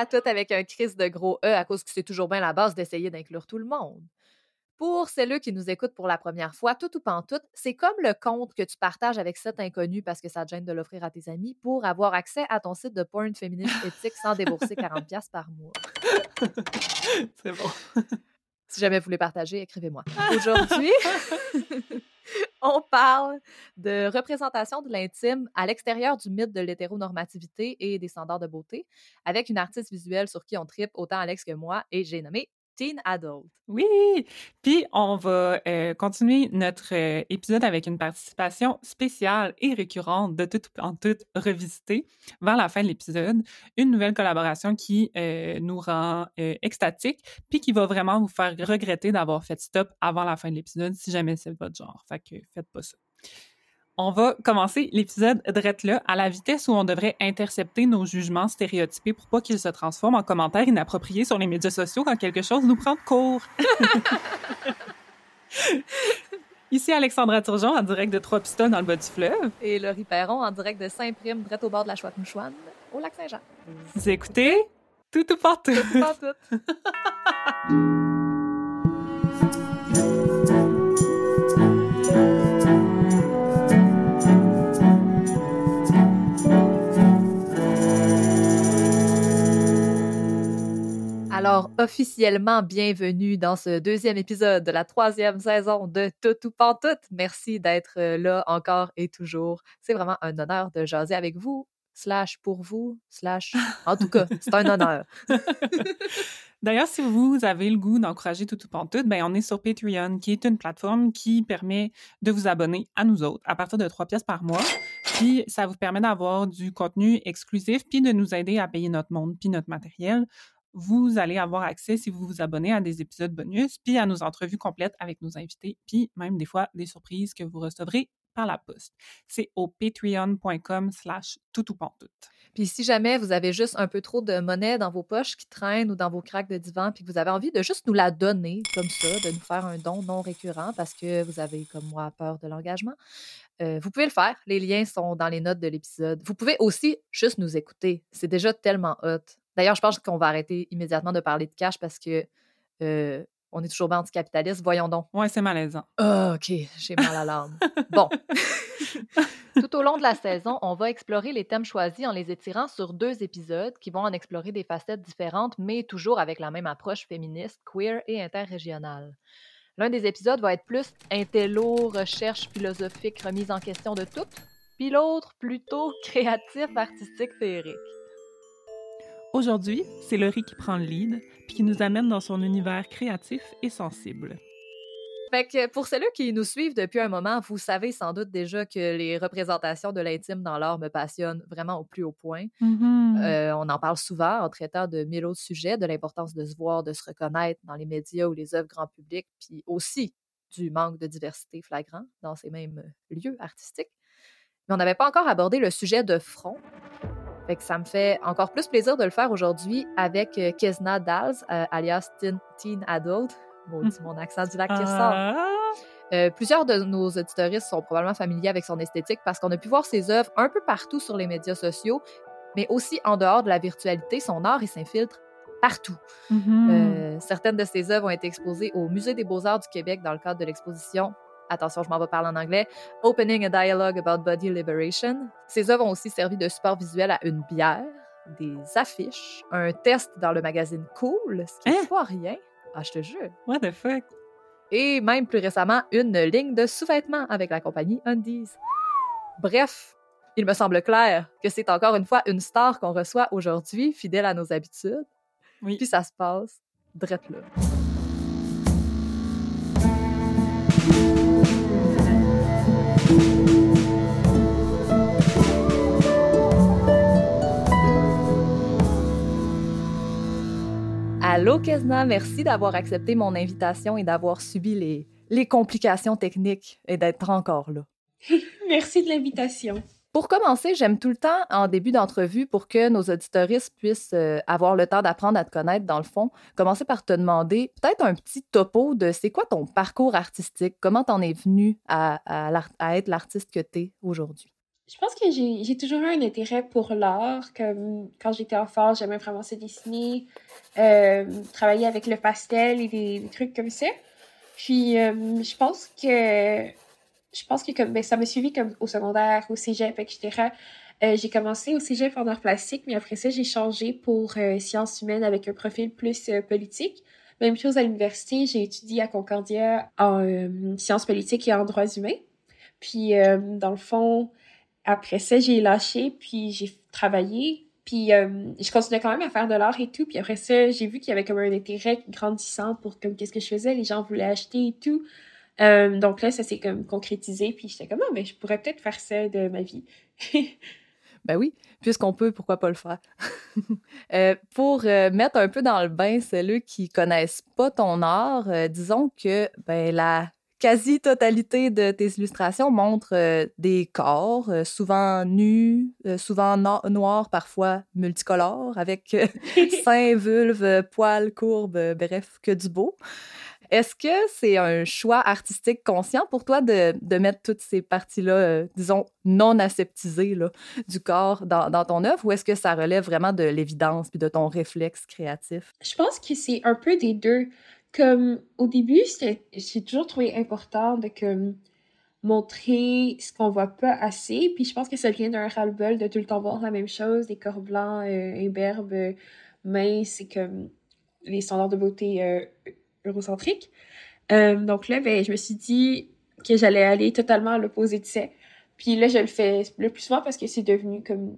À toutes avec un crise de gros E à cause que c'est toujours bien la base d'essayer d'inclure tout le monde. Pour celles qui nous écoutent pour la première fois, tout ou pas tout, c'est comme le compte que tu partages avec cet inconnu parce que ça te gêne de l'offrir à tes amis pour avoir accès à ton site de porn féministe éthique sans débourser 40$ par mois. c'est bon. Si jamais vous voulez partager, écrivez-moi. Aujourd'hui, on parle de représentation de l'intime à l'extérieur du mythe de l'hétéronormativité et des standards de beauté, avec une artiste visuelle sur qui on tripe autant Alex que moi, et j'ai nommé Adult. Oui! Puis on va euh, continuer notre euh, épisode avec une participation spéciale et récurrente de tout en tout revisité vers la fin de l'épisode. Une nouvelle collaboration qui euh, nous rend extatiques, puis qui va vraiment vous faire regretter d'avoir fait stop avant la fin de l'épisode si jamais c'est votre genre. Faites pas ça. On va commencer l'épisode drette là à la vitesse où on devrait intercepter nos jugements stéréotypés pour pas qu'ils se transforment en commentaires inappropriés sur les médias sociaux quand quelque chose nous prend de court. Ici Alexandra Turgeon en direct de Trois Pistoles dans le bas du fleuve. Et Laurie Perron en direct de Saint-Prime, drette au bord de la Chouette-Mouchouane, au lac Saint-Jean. Vous écoutez Tout ou partout. Tout ou partout. Alors, officiellement, bienvenue dans ce deuxième épisode de la troisième saison de Tout ou Pantoute. Merci d'être euh, là encore et toujours. C'est vraiment un honneur de jaser avec vous, slash pour vous, slash... En tout cas, c'est un honneur. D'ailleurs, si vous avez le goût d'encourager Tout ou Pantoute, ben on est sur Patreon, qui est une plateforme qui permet de vous abonner à nous autres à partir de trois pièces par mois. Puis ça vous permet d'avoir du contenu exclusif, puis de nous aider à payer notre monde, puis notre matériel vous allez avoir accès si vous vous abonnez à des épisodes bonus, puis à nos entrevues complètes avec nos invités, puis même des fois des surprises que vous recevrez par la poste. C'est au patreon.com slash Puis si jamais vous avez juste un peu trop de monnaie dans vos poches qui traînent ou dans vos craques de divan, puis que vous avez envie de juste nous la donner comme ça, de nous faire un don non récurrent parce que vous avez, comme moi, peur de l'engagement, euh, vous pouvez le faire. Les liens sont dans les notes de l'épisode. Vous pouvez aussi juste nous écouter. C'est déjà tellement hot. D'ailleurs, je pense qu'on va arrêter immédiatement de parler de cash parce que euh, on est toujours bien anticapitaliste. Voyons donc. Ouais, c'est malaisant. Ah, OK, j'ai mal à l'âme. bon. Tout au long de la saison, on va explorer les thèmes choisis en les étirant sur deux épisodes qui vont en explorer des facettes différentes, mais toujours avec la même approche féministe, queer et interrégionale. L'un des épisodes va être plus intello, recherche philosophique, remise en question de tout, puis l'autre plutôt créatif, artistique, féerique. Aujourd'hui, c'est Laurie qui prend le lead, puis qui nous amène dans son univers créatif et sensible. Fait que pour ceux qui nous suivent depuis un moment, vous savez sans doute déjà que les représentations de l'intime dans l'art me passionnent vraiment au plus haut point. Mm-hmm. Euh, on en parle souvent en traitant de mille autres sujets, de l'importance de se voir, de se reconnaître dans les médias ou les œuvres grand public, puis aussi du manque de diversité flagrant dans ces mêmes lieux artistiques. Mais on n'avait pas encore abordé le sujet de front, que ça me fait encore plus plaisir de le faire aujourd'hui avec euh, Kezna Dals, euh, alias Teen, Adult. Maudit mon accent du lac qui ressort. Ah! Euh, plusieurs de nos auditoristes sont probablement familiers avec son esthétique parce qu'on a pu voir ses œuvres un peu partout sur les médias sociaux, mais aussi en dehors de la virtualité, son art et s'infiltre partout. Mm-hmm. certaines de ses œuvres ont été exposées au Musée des beaux-arts du Québec dans le cadre de l'exposition attention, je m'en vais parler en anglais, Opening a Dialogue About Body Liberation. Ces œuvres ont aussi servi de support visuel à une bière, des affiches, un test dans le magazine Cool, ce qui n'est hein? pas rien. Ah, je te jure. What the fuck? Et même plus récemment, une ligne de sous-vêtements avec la compagnie Undies. Bref, il me semble clair que c'est encore une fois une star qu'on reçoit aujourd'hui, fidèle à nos habitudes. Oui. Puis ça se passe drette là. Allô, Kesna, merci d'avoir accepté mon invitation et d'avoir subi les, les complications techniques et d'être encore là. merci de l'invitation. Pour commencer, j'aime tout le temps, en début d'entrevue, pour que nos auditoristes puissent euh, avoir le temps d'apprendre à te connaître, dans le fond, commencer par te demander peut-être un petit topo de c'est quoi ton parcours artistique, comment t'en es venu à, à, être l'artiste que tu es aujourd'hui? Je pense que j'ai toujours eu un intérêt pour l'art. Comme quand j'étais enfant, j'aimais vraiment se dessiner, euh, travailler avec le pastel et des, trucs comme ça. Puis euh, je pense que je pense que comme ben, ça m'a suivi comme au secondaire, au cégep, etc. Euh, j'ai commencé au cégep en art plastique, mais après ça, j'ai changé pour sciences humaines avec un profil plus politique. Même chose à l'université, j'ai étudié à Concordia en sciences politiques et en droits humains. Puis, dans le fond, après ça, j'ai lâché, puis j'ai travaillé. Puis euh, je continuais quand même à faire de l'art et tout. Puis après ça, j'ai vu qu'il y avait comme un intérêt grandissant pour comme qu'est-ce que je faisais. Les gens voulaient acheter et tout. Euh, donc là, ça s'est comme concrétisé. Puis j'étais comme, ah, mais je pourrais peut-être faire ça de ma vie. ben oui, puisqu'on peut, pourquoi pas le faire? Euh, pour mettre un peu dans le bain ceux qui connaissent pas ton art, disons que ben, la quasi-totalité de tes illustrations montrent euh, des corps, euh, souvent nus, euh, souvent noirs, parfois multicolores, avec seins, vulves, poils, courbes, bref, que du beau. Est-ce que c'est un choix artistique conscient pour toi de, de mettre toutes ces parties-là, disons, non aseptisées là, du corps dans, dans ton œuvre ou est-ce que ça relève vraiment de l'évidence puis de ton réflexe créatif? Je pense que c'est un peu des deux comme au début, j'ai toujours trouvé important de comme montrer ce qu'on voit pas assez. Puis je pense que ça vient d'un ras-le-bol de tout le temps voir la même chose, des corps blancs, euh, imberbes, euh, minces, c'est comme les standards de beauté euh, eurocentriques. Donc là, ben, je me suis dit que j'allais aller totalement à l'opposé de ça. Puis là, je le fais le plus souvent parce que c'est devenu comme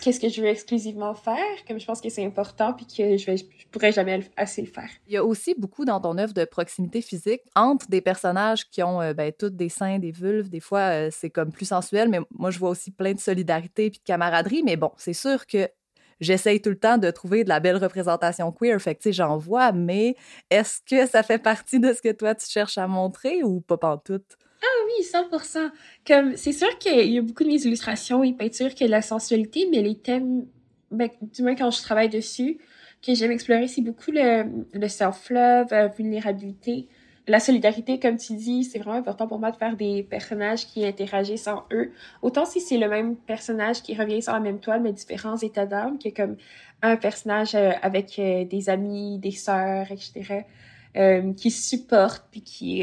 qu'est-ce que je veux exclusivement faire, comme je pense que c'est important, puis que je, vais, je pourrais jamais assez le faire. Il y a aussi beaucoup dans ton œuvre de proximité physique entre des personnages qui ont euh, ben, toutes des seins, des vulves. Des fois, euh, c'est comme plus sensuel, mais moi, je vois aussi plein de solidarité puis de camaraderie. Mais bon, c'est sûr que j'essaye tout le temps de trouver de la belle représentation queer. Fait que, j'en vois, mais est-ce que ça fait partie de ce que toi, tu cherches à montrer ou pas tout? Oui, 100%. Comme, c'est sûr qu'il y a beaucoup de mes illustrations et peintures qui a la sensualité, mais les thèmes, ben, du moins quand je travaille dessus, que j'aime explorer, c'est beaucoup le, le self-love, la euh, vulnérabilité, la solidarité, comme tu dis, c'est vraiment important pour moi de faire des personnages qui interagissent en eux. Autant si c'est le même personnage qui revient sur la même toile, mais différents états d'âme, que comme un personnage euh, avec euh, des amis, des sœurs, etc., qui supportent puis qui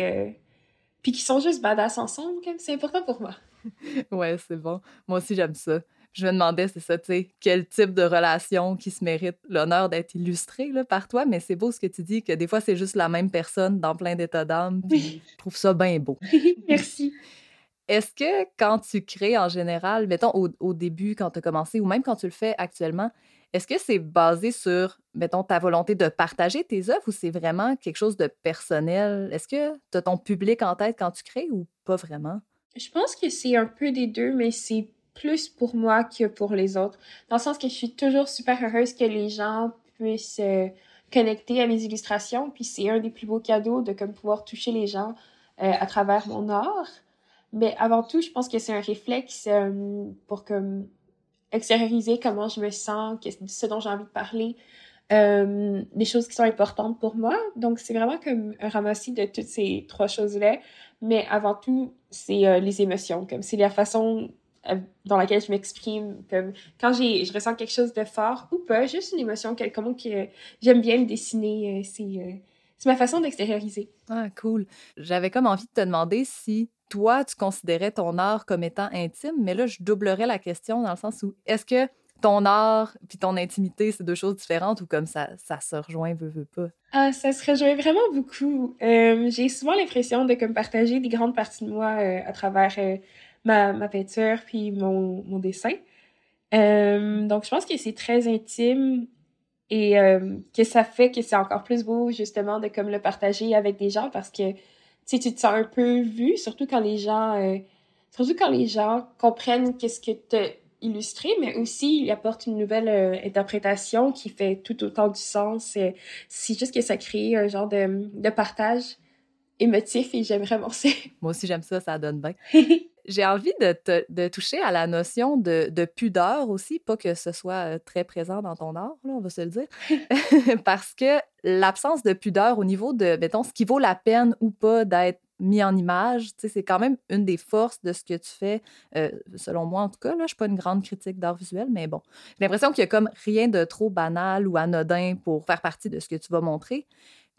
puis qui sont juste badass ensemble, c'est important pour moi. ouais, c'est bon. Moi aussi, j'aime ça. Je me demandais, c'est ça, tu sais, quel type de relation qui se mérite l'honneur d'être illustré là, par toi, mais c'est beau ce que tu dis, que des fois, c'est juste la même personne dans plein d'états d'âme. Oui. Je trouve ça bien beau. Merci. Est-ce que quand tu crées en général, mettons au, au début, quand tu as commencé, ou même quand tu le fais actuellement, est-ce que c'est basé sur, mettons, ta volonté de partager tes œuvres ou c'est vraiment quelque chose de personnel? Est-ce que tu as ton public en tête quand tu crées ou pas vraiment? Je pense que c'est un peu des deux, mais c'est plus pour moi que pour les autres. Dans le sens que je suis toujours super heureuse que les gens puissent euh, connecter à mes illustrations. Puis c'est un des plus beaux cadeaux de comme pouvoir toucher les gens euh, à travers mon art. Mais avant tout, je pense que c'est un réflexe euh, pour comme extérioriser comment je me sens, ce dont j'ai envie de parler, euh, des choses qui sont importantes pour moi. Donc, c'est vraiment comme un ramassis de toutes ces trois choses-là. Mais avant tout, c'est euh, les émotions. Comme c'est la façon euh, dans laquelle je m'exprime. Comme quand j'ai, je ressens quelque chose de fort ou pas, juste une émotion quelconque, que j'aime bien le dessiner. c'est, c'est ma façon d'extérioriser. Ah, cool. J'avais comme envie de te demander si toi, tu considérais ton art comme étant intime, mais là, je doublerais la question dans le sens où est-ce que ton art puis ton intimité, c'est deux choses différentes ou comme ça, ça se rejoint, veut, veut pas? Ah, ça se rejoint vraiment beaucoup. Euh, j'ai souvent l'impression de comme partager des grandes parties de moi euh, à travers euh, ma, peinture puis mon, mon dessin. donc, je pense que c'est très intime et que ça fait que c'est encore plus beau justement de comme le partager avec des gens parce que tu te sens un peu vu, surtout quand les gens, euh, surtout quand les gens comprennent qu'est-ce que tu as illustré, mais aussi il apporte une nouvelle euh, interprétation qui fait tout autant du sens. Euh, c'est juste que ça crée un genre de, de partage émotif et j'aime vraiment ça. Moi aussi, j'aime ça, ça donne bien. J'ai envie de, te, de, toucher à la notion de, de, pudeur aussi, pas que ce soit très présent dans ton art, là, on va se le dire, parce que l'absence de pudeur au niveau de, mettons, ce qui vaut la peine ou pas d'être mis en image. C'est quand même une des forces de ce que tu fais, euh, selon moi en tout cas. Là, je suis pas une grande critique d'art visuel, mais bon. J'ai l'impression qu'il y a comme rien de trop banal ou anodin pour faire partie de ce que tu vas montrer.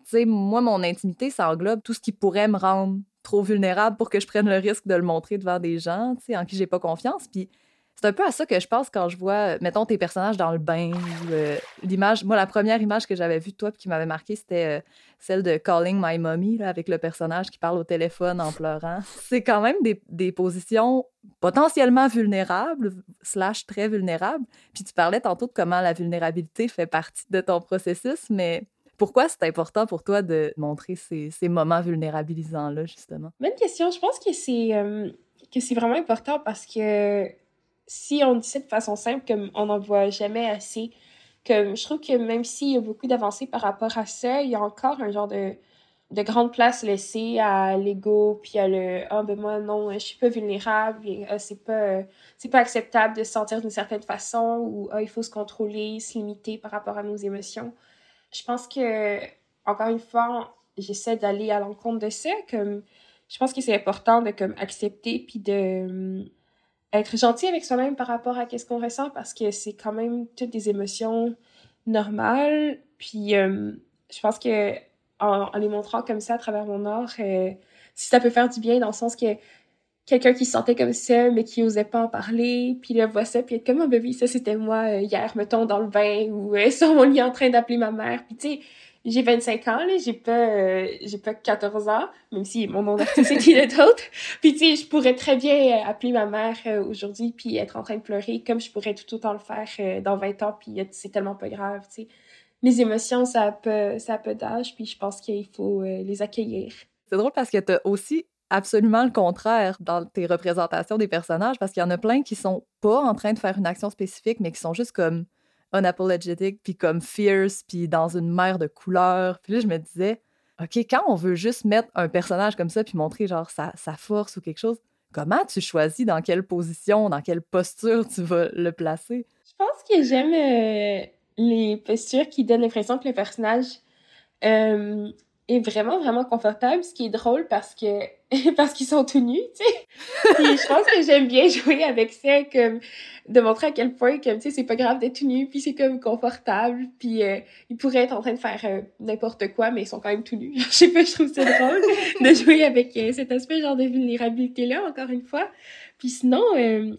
Sais, moi, mon intimité, ça englobe tout ce qui pourrait me rendre trop vulnérable pour que je prenne le risque de le montrer devant des gens en qui j'ai pas confiance. Puis c'est un peu à ça que je pense quand je vois, mettons, tes personnages dans le bain. Euh, l'image, moi, la première image que j'avais vue de toi et qui m'avait marqué, c'était euh, celle de Calling My Mommy, là, avec le personnage qui parle au téléphone en pleurant. C'est quand même des, des, positions potentiellement vulnérables, slash très vulnérables. Puis tu parlais tantôt de comment la vulnérabilité fait partie de ton processus, mais pourquoi c'est important pour toi de montrer ces, moments vulnérabilisants-là, justement? Bonne question. Je pense que c'est euh, que c'est vraiment important parce que si on dit ça de façon simple, comme on n'en voit jamais assez, comme je trouve que même s'il y a beaucoup d'avancées par rapport à ça, il y a encore un genre de, de grande place laissée à l'ego, puis à le « Ah, ben moi, non, je suis pas vulnérable, ah, c'est pas, c'est pas acceptable de se sentir d'une certaine façon, ou Ah, il faut se contrôler, se limiter par rapport à nos émotions. » Je pense que, encore une fois, j'essaie d'aller à l'encontre de ça, comme je pense que c'est important de comme accepter puis de être gentil avec soi-même par rapport à qu'est-ce qu'on ressent parce que c'est quand même toutes des émotions normales. Puis euh, je pense que en, les montrant comme ça à travers mon art, euh, si ça peut faire du bien dans le sens que quelqu'un qui se sentait comme ça mais qui osait pas en parler, puis là voit ça puis être comme oh bébé ça c'était moi euh, hier mettons dans le bain ou sur mon lit en train d'appeler ma mère. Puis tu sais j'ai 25 ans, là, j'ai pas, euh, j'ai pas 14 ans, même si mon nom d'artiste est d'autre. Puis, tu sais, je pourrais très bien euh, appeler ma mère euh, aujourd'hui puis être en train de pleurer, comme je pourrais tout autant le faire dans 20 ans, puis c'est tellement pas grave, tu sais. Les émotions, ça a peu, peu d'âge, puis je pense qu'il faut les accueillir. C'est drôle parce que t'as aussi absolument le contraire dans tes représentations des personnages, parce qu'il y en a plein qui sont pas en train de faire une action spécifique, mais qui sont juste comme unapologetic, puis comme fierce, puis dans une mer de couleurs. Puis là, je me disais, OK, quand on veut juste mettre un personnage comme ça, puis montrer genre sa, force ou quelque chose, comment tu choisis dans quelle position, dans quelle posture tu vas le placer? Je pense que j'aime euh, les postures qui donnent l'impression que le personnage euh, est vraiment, vraiment confortable, ce qui est drôle parce que parce qu'ils sont tout nus, tu sais. Puis je pense que j'aime bien jouer avec ça, comme de montrer à quel point, comme, tu sais, c'est pas grave d'être tout nu, puis c'est comme confortable, puis euh, ils pourraient être en train de faire euh, n'importe quoi, mais ils sont quand même tout nus. je sais pas, je trouve ça drôle de jouer avec euh, cet aspect genre de vulnérabilité-là, encore une fois. Puis sinon,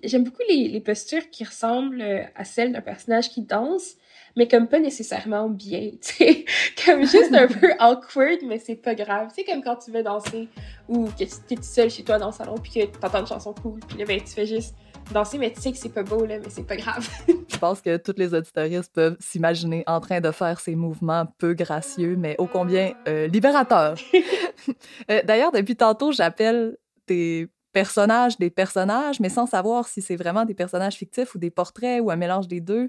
j'aime beaucoup les, les postures qui ressemblent à celles d'un personnage qui danse, mais comme pas nécessairement bien, tu sais, comme juste un peu awkward, mais c'est pas grave. C'est comme quand tu veux danser ou que tu es tout seul chez toi dans le salon puis que t'entends une chanson cool, puis là, ben, tu fais juste danser, mais tu sais que c'est pas beau, là, mais c'est pas grave. Je pense que toutes les auditoristes peuvent s'imaginer en train de faire ces mouvements peu gracieux, mais ô combien euh, libérateurs. Euh, d'ailleurs, depuis tantôt, j'appelle tes personnages des personnages, mais sans savoir si c'est vraiment des personnages fictifs ou des portraits ou un mélange des deux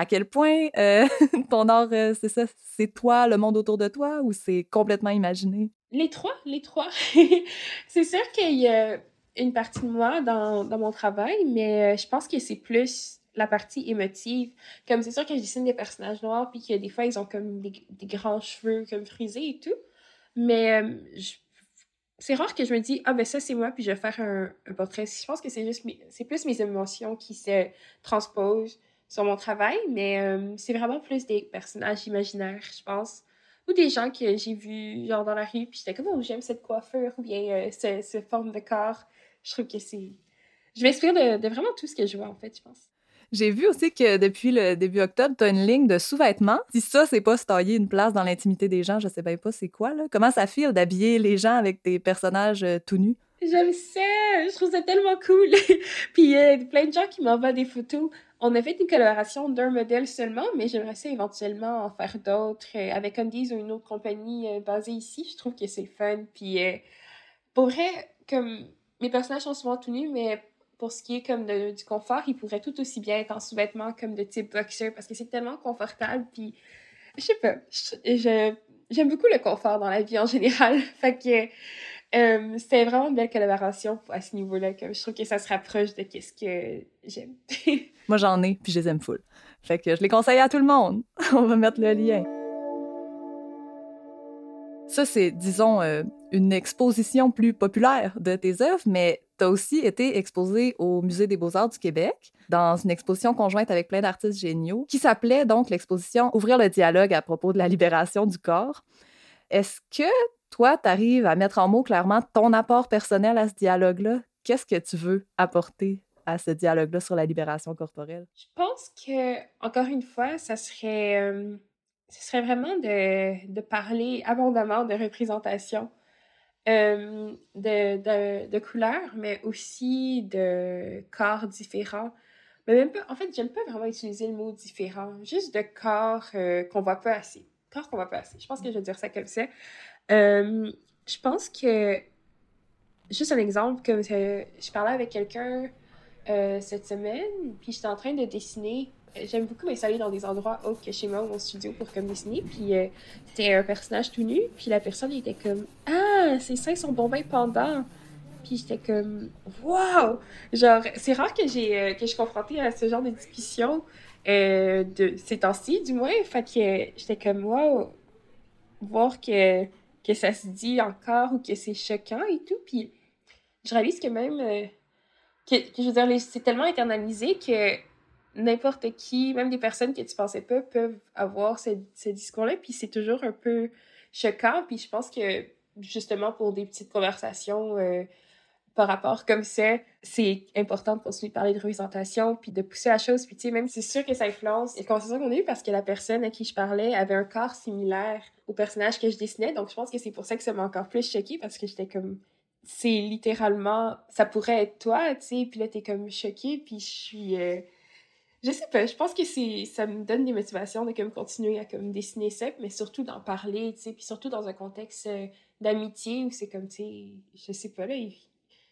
à quel point euh, ton art, euh, c'est ça, c'est toi, le monde autour de toi, ou c'est complètement imaginé? Les trois, les trois. c'est sûr qu'il y a une partie de moi dans, mon travail, mais euh, je pense que c'est plus la partie émotive. Comme c'est sûr que je dessine des personnages noirs, puis que des fois, ils ont comme des, grands cheveux comme frisés et tout, mais c'est rare que je me dis ah ben ça c'est moi puis je vais faire un portrait je pense que c'est juste c'est plus mes émotions qui se transposent sur mon travail, mais euh, c'est vraiment plus des personnages imaginaires, je pense. Ou des gens que j'ai vus genre dans la rue, puis j'étais comme, oh, j'aime cette coiffure, ou bien euh, cette, forme de corps. Je trouve que c'est. Je m'inspire de, de, vraiment tout ce que je vois, en fait, je pense. J'ai vu aussi que depuis le début octobre, tu as une ligne de sous-vêtements. Si ça, c'est pas se tailler une place dans l'intimité des gens, je sais bien pas c'est quoi, là. Comment ça file d'habiller les gens avec des personnages euh, tout nus? J'aime ça! Je trouve ça tellement cool! Puis il y a plein de gens qui m'envoient des photos on a fait une coloration d'un modèle seulement, mais j'aimerais ça éventuellement en faire d'autres euh, avec Undies ou une autre compagnie euh, basée ici. Je trouve que c'est fun. Puis euh, pour vrai, comme mes personnages sont souvent tout nus, mais pour ce qui est comme du confort, ils pourraient tout aussi bien être en sous-vêtements comme de type boxer parce que c'est tellement confortable. Puis je sais pas, j'aime beaucoup le confort dans la vie en général. fait que euh, c'était vraiment une belle collaboration à ce niveau-là. Je trouve que ça se rapproche de ce que j'aime. Moi, j'en ai, puis je les aime full. Fait que je les conseille à tout le monde. On va mettre le lien. Ça, c'est, disons, euh, une exposition plus populaire de tes œuvres, mais tu as aussi été exposé au Musée des beaux-arts du Québec dans une exposition conjointe avec plein d'artistes géniaux qui s'appelait donc l'exposition Ouvrir le dialogue à propos de la libération du corps. Est-ce que toi, tu arrives à mettre en mots clairement ton apport personnel à ce dialogue-là? Qu'est-ce que tu veux apporter à ce dialogue-là sur la libération corporelle? Je pense que, encore une fois, ça serait, euh, ce serait vraiment de, parler abondamment de représentation, euh, de, couleurs, mais aussi de corps différents. Mais même pas, en fait, j'aime pas vraiment utiliser le mot différent, juste de corps euh, qu'on voit pas assez. Corps qu'on voit pas assez. Je pense que je vais dire ça comme ça. Je pense que, juste un exemple, comme je parlais avec quelqu'un euh, cette semaine, puis j'étais en train de dessiner. J'aime beaucoup m'installer dans des endroits autres que chez moi ou mon studio pour comme dessiner. Puis euh, c'était un personnage tout nu, puis la personne était comme Ah, ses seins sont bon ben pendant. Puis j'étais comme Wow! Genre, c'est rare que, j'ai, euh, que je suis confrontée à ce genre de discussion de ces temps-ci, du moins. Fait que j'étais comme Wow! Voir que, que ça se dit encore ou que c'est choquant et tout. Puis je réalise que même je veux dire, c'est tellement internalisé que n'importe qui, même des personnes que tu pensais pas, peuvent avoir ce, ce discours-là. Puis c'est toujours un peu choquant. Puis je pense que justement pour des petites conversations euh, par rapport comme ça, c'est important de continuer de parler de représentation puis de pousser la chose. Puis tu sais, même c'est sûr que ça influence les conversations qu'on a eues parce que la personne à qui je parlais avait un corps similaire au personnage que je dessinais. Donc je pense que c'est pour ça que ça m'a encore plus choquée parce que j'étais comme c'est littéralement, ça pourrait être toi, tu sais, puis là, t'es comme choquée, puis je suis... Euh, je sais pas, je pense que c'est ça me donne des motivations de comme continuer à comme dessiner ça, mais surtout d'en parler, tu sais, puis surtout dans un contexte euh, d'amitié où c'est comme, tu sais, je sais pas, là, il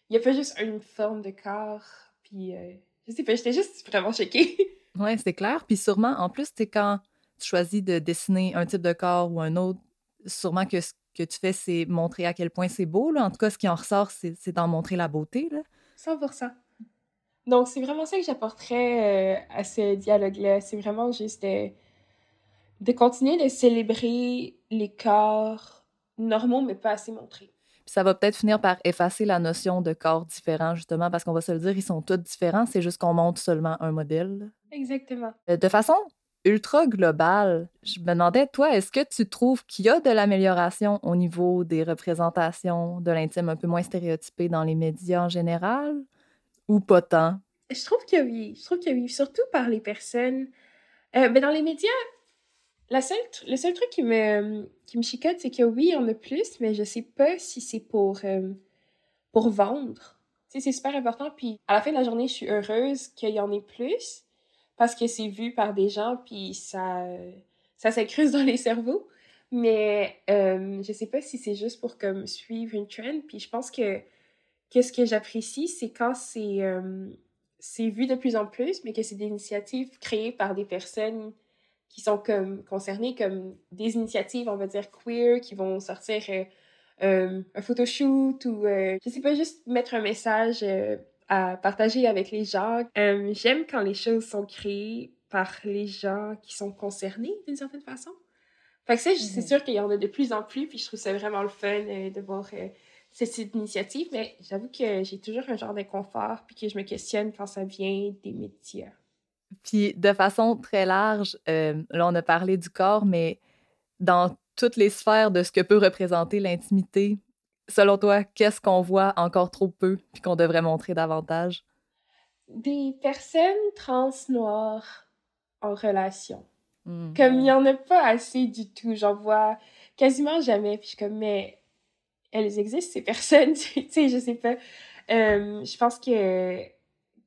y a pas juste une forme de corps, puis euh, je sais pas, j'étais juste vraiment choquée. ouais, c'est clair, puis sûrement, en plus, c'est quand tu choisis de dessiner un type de corps ou un autre, sûrement que ce que tu fais, c'est montrer à quel point c'est beau. Là. En tout cas, ce qui en ressort, c'est d'en montrer la beauté. Là. 100%. Donc, c'est vraiment ça que j'apporterais euh, à ce dialogue-là. C'est vraiment juste de, de, continuer de célébrer les corps normaux, mais pas assez montrés. Puis ça va peut-être finir par effacer la notion de corps différent, justement, parce qu'on va se le dire, ils sont tous différents. C'est juste qu'on montre seulement un modèle. Exactement. Euh, de façon ultra global. Je me demandais, toi, est-ce que tu trouves qu'il y a de l'amélioration au niveau des représentations de l'intime un peu moins stéréotypé dans les médias en général ou pas tant? Je trouve que oui. Je trouve que oui. Surtout par les personnes. Euh, mais dans les médias, la seule, le seul truc qui me, qui me chicote, c'est que oui, il y en a plus, mais je sais pas si c'est pour, euh, pour vendre. C'est super important. Puis à la fin de la journée, je suis heureuse qu'il y en ait plus parce que c'est vu par des gens, puis ça, ça s'incruste dans les cerveaux. Mais euh, je sais pas si c'est juste pour comme suivre une trend. Puis je pense que, que ce que j'apprécie, c'est quand c'est euh, c'est vu de plus en plus, mais que c'est des initiatives créées par des personnes qui sont comme concernées comme des initiatives, on va dire, queer, qui vont sortir euh, euh un photoshoot ou, je sais pas, juste mettre un message à partager avec les gens. Euh, j'aime quand les choses sont créées par les gens qui sont concernés d'une certaine façon. Fait que ça, c'est mhm. sûr qu'il y en a de plus en plus, puis je trouve ça vraiment le fun euh, de voir euh, cette, initiative, mais j'avoue que j'ai toujours un genre d'inconfort, puis que je me questionne quand ça vient des médias. Puis de façon très large, là on a parlé du corps, mais dans toutes les sphères de ce que peut représenter l'intimité, selon toi, qu'est-ce qu'on voit encore trop peu puis qu'on devrait montrer davantage? Des personnes trans noires en relation. Hmm. Comme il n'y en a pas assez du tout. J'en vois quasiment jamais. Puis je suis comme, mais elles existent, ces personnes? tu sais, je sais pas. Euh, je pense que,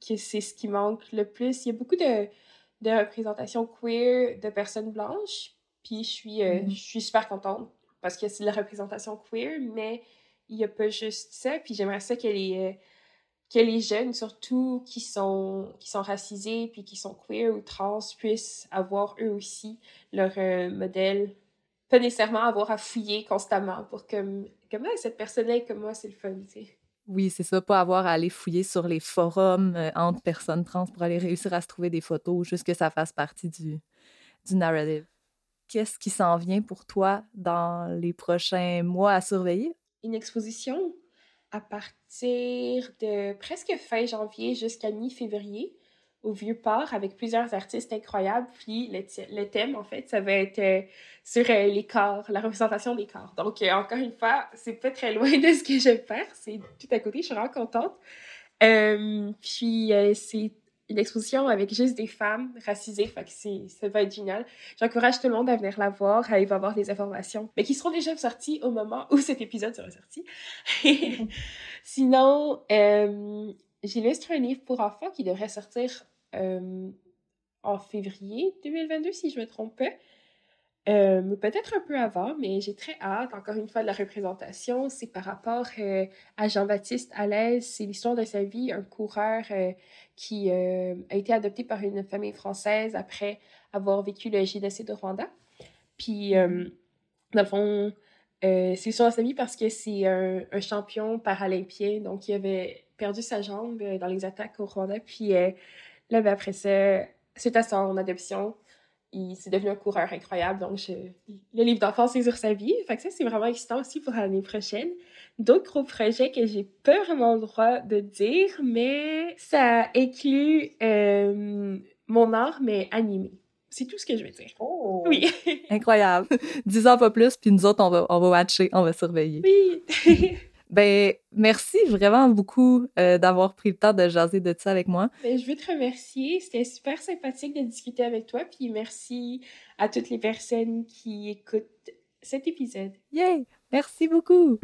que c'est ce qui manque le plus. Il y a beaucoup de, de représentations queer de personnes blanches. Puis je suis, euh, hmm. je suis super contente parce que c'est la représentation queer, mais il n'y a pas juste ça. Puis j'aimerais ça que les, euh, que les jeunes, surtout qui sont, qui sont racisés puis qui sont queer ou trans, puissent avoir eux aussi leur euh, modèle. Pas nécessairement avoir à fouiller constamment pour que, comme cette personne-là comme moi, c'est le fun, tu sais. Oui, c'est ça, pas avoir à aller fouiller sur les forums euh, entre personnes trans pour aller réussir à se trouver des photos, juste que ça fasse partie du, du narrative. Qu'est-ce qui s'en vient pour toi dans les prochains mois à surveiller? une exposition à partir de presque fin janvier jusqu'à mi-février au Vieux-Port avec plusieurs artistes incroyables. Puis le, thème, en fait, ça va être euh, sur euh, les corps, la représentation des corps. Donc, euh, encore une fois, c'est pas très loin de ce que je faire. C'est tout à côté. Je suis vraiment contente. puis, c'est une exposition avec juste des femmes racisées. Fait que ça va être génial. J'encourage tout le monde à venir la voir. Il va avoir des informations, mais qui seront déjà sorties au moment où cet épisode sera sorti. Sinon, j'illustre un livre pour enfants qui devrait sortir en février 2022, si je me trompe pas. Euh, peut-être un peu avant, mais j'ai très hâte, encore une fois, de la représentation. C'est par rapport euh, à Jean-Baptiste Alaise. C'est l'histoire de sa vie, un coureur qui a été adopté par une famille française après avoir vécu le génocide au Rwanda. Puis, dans le fond, c'est l'histoire de sa vie parce que c'est un, un, champion paralympien, donc il avait perdu sa jambe dans les attaques au Rwanda. Puis, Là, ben, après ça, suite à son adoption, il s'est devenu un coureur incroyable. Donc, le livre d'enfance, c'est sur sa vie. Fait que ça, c'est vraiment excitant aussi pour l'année prochaine. D'autres gros projets que j'ai pas vraiment le droit de dire, mais ça inclut euh, mon art, mais animé. C'est tout ce que je veux dire. Oh! Oui. Incroyable. Dix ans pas plus, puis nous autres, on va, on va watcher, on va surveiller. Oui. Ben, merci vraiment beaucoup euh, d'avoir pris le temps de jaser de ça avec moi. Ben, je veux te remercier. C'était super sympathique de discuter avec toi. Puis merci à toutes les personnes qui écoutent cet épisode. Yay! Merci beaucoup!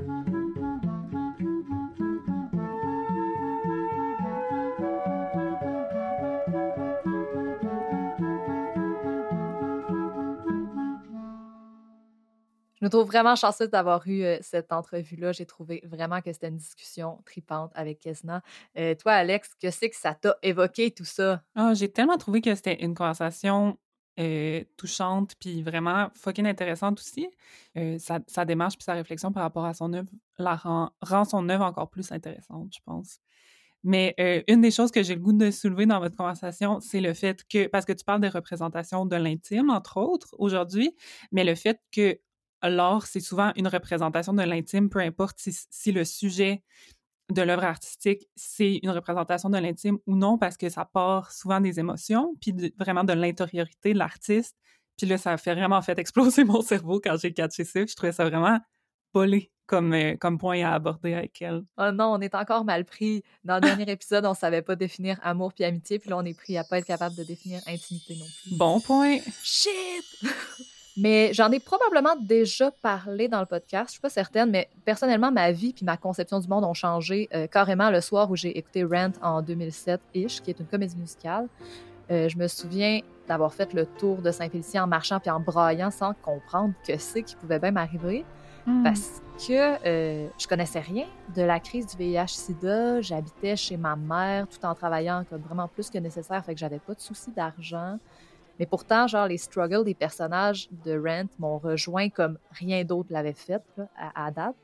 Je me trouve vraiment chanceuse d'avoir eu euh, cette entrevue-là. J'ai trouvé vraiment que c'était une discussion tripante avec Kesna. Euh, toi, Alex, que c'est que ça t'a évoqué tout ça? Ah, j'ai tellement trouvé que c'était une conversation euh, touchante puis vraiment fucking intéressante aussi. sa, démarche puis sa réflexion par rapport à son œuvre la rend, rend son œuvre encore plus intéressante, je pense. Mais une des choses que j'ai le goût de soulever dans votre conversation, c'est le fait que, parce que tu parles des représentations de l'intime, entre autres, aujourd'hui, mais le fait que l'art, c'est souvent une représentation de l'intime, peu importe si, le sujet de l'œuvre artistique, c'est une représentation de l'intime ou non, parce que ça part souvent des émotions, puis vraiment de l'intériorité de l'artiste. Puis là, ça a fait vraiment fait exploser mon cerveau quand j'ai catché ça. Je trouvais ça vraiment bolé comme, euh, comme point à aborder avec elle. Oh non, on est encore mal pris. Dans le dernier épisode, on savait pas définir amour puis amitié, puis là, on est pris à pas être capable de définir intimité non plus. Bon point. Shit! Mais j'en ai probablement déjà parlé dans le podcast, je suis pas certaine, mais personnellement, ma vie puis ma conception du monde ont changé euh, carrément le soir où j'ai écouté Rent en 2007-ish, qui est une comédie musicale. Euh, je me souviens d'avoir fait le tour de Saint-Félicien en marchant puis en braillant sans comprendre que c'est qui pouvait bien m'arriver. Hmm. Parce que euh, je connaissais rien de la crise du VIH-Sida. J'habitais chez ma mère tout en travaillant comme vraiment plus que nécessaire, fait que j'avais pas de soucis d'argent. Mais pourtant, genre, les struggles des personnages de Rent m'ont rejoint comme rien d'autre l'avait fait à, date.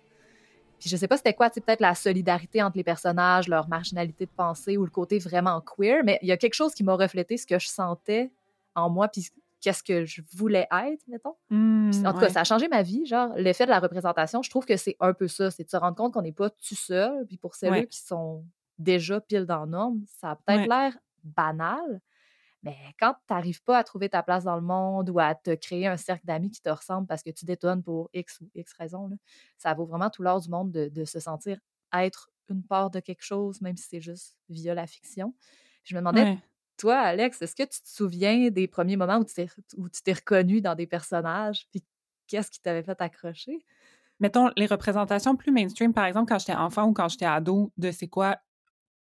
Puis je sais pas c'était quoi, c'est peut-être la solidarité entre les personnages, leur marginalité de pensée ou le côté vraiment queer, mais il y a quelque chose qui m'a reflété ce que je sentais en moi, puis qu'est-ce que je voulais être, mettons. Mmh, en tout cas, ça a changé ma vie. Genre, l'effet de la représentation, je trouve que c'est un peu ça. C'est de se rendre compte qu'on n'est pas tout seul. Puis pour celles qui sont déjà pile dans norme, ça a peut-être l'air banal, mais quand tu n'arrives pas à trouver ta place dans le monde ou à te créer un cercle d'amis qui te ressemble parce que tu détonnes pour X ou X raison, ça vaut vraiment tout l'or du monde de, se sentir être une part de quelque chose, même si c'est juste via la fiction. Je me demandais, toi, Alex, est-ce que tu te souviens des premiers moments où tu t'es reconnu dans des personnages? Puis qu'est-ce qui t'avait fait accrocher? Mettons, les représentations plus mainstream, par exemple, quand j'étais enfant ou quand j'étais ado, de c'est quoi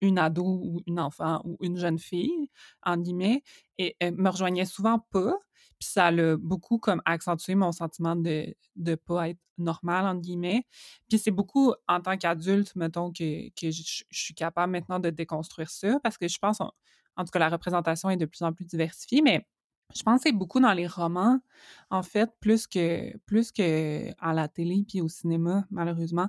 une ado ou une enfant ou une jeune fille, en guillemets, et me rejoignait souvent pas. Puis ça a beaucoup comme accentué mon sentiment de ne pas être normal, en guillemets. Puis c'est beaucoup en tant qu'adulte, mettons, que, que je, suis capable maintenant de déconstruire ça parce que je pense, en, tout cas, la représentation est de plus en plus diversifiée, mais je pense que c'est beaucoup dans les romans, en fait, plus que, plus que à la télé puis au cinéma, malheureusement.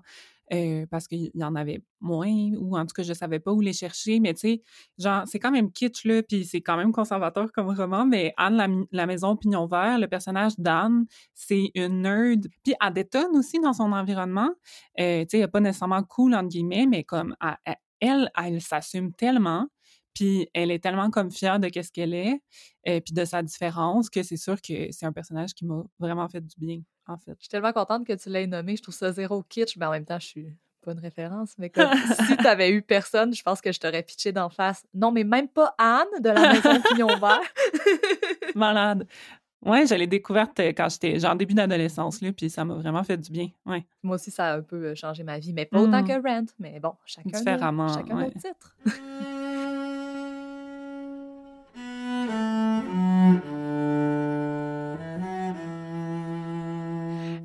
Euh, parce qu'il y en avait moins, ou en tout cas, je savais pas où les chercher, mais tu sais, genre, c'est quand même kitsch, là, puis c'est quand même conservateur comme roman, mais Anne, la, maison Pignon Vert, le personnage d'Anne, c'est une nerd, puis elle détonne aussi dans son environnement, euh, tu sais, elle pas nécessairement cool, entre guillemets, mais comme, elle, elle s'assume tellement, puis elle est tellement comme fière de ce qu'elle est, et puis de sa différence, que c'est sûr que c'est un personnage qui m'a vraiment fait du bien, en fait. Je suis tellement contente que tu l'aies nommé. Je trouve ça zéro kitsch, mais en même temps, je suis pas une référence. Mais comme si tu avais eu personne, je pense que je t'aurais pitché d'en face. Non, mais même pas Anne de la maison Pignon Vert. Malade. Ouais, je l'ai découverte euh, quand j'étais genre début d'adolescence, là, puis ça m'a vraiment fait du bien. Ouais. Moi aussi, ça a un peu euh, changé ma vie, mais pas autant mmh. que Rent. Mais bon, chacun, Différemment, chacun ouais. titre.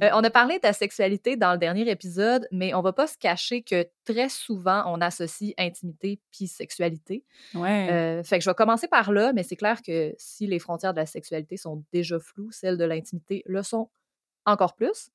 Euh, on a parlé de la sexualité dans le dernier épisode, mais on va pas se cacher que très souvent, on associe intimité puis sexualité. Ouais. Euh, fait que je vais commencer par là, mais c'est clair que si les frontières de la sexualité sont déjà floues, celles de l'intimité le sont encore plus.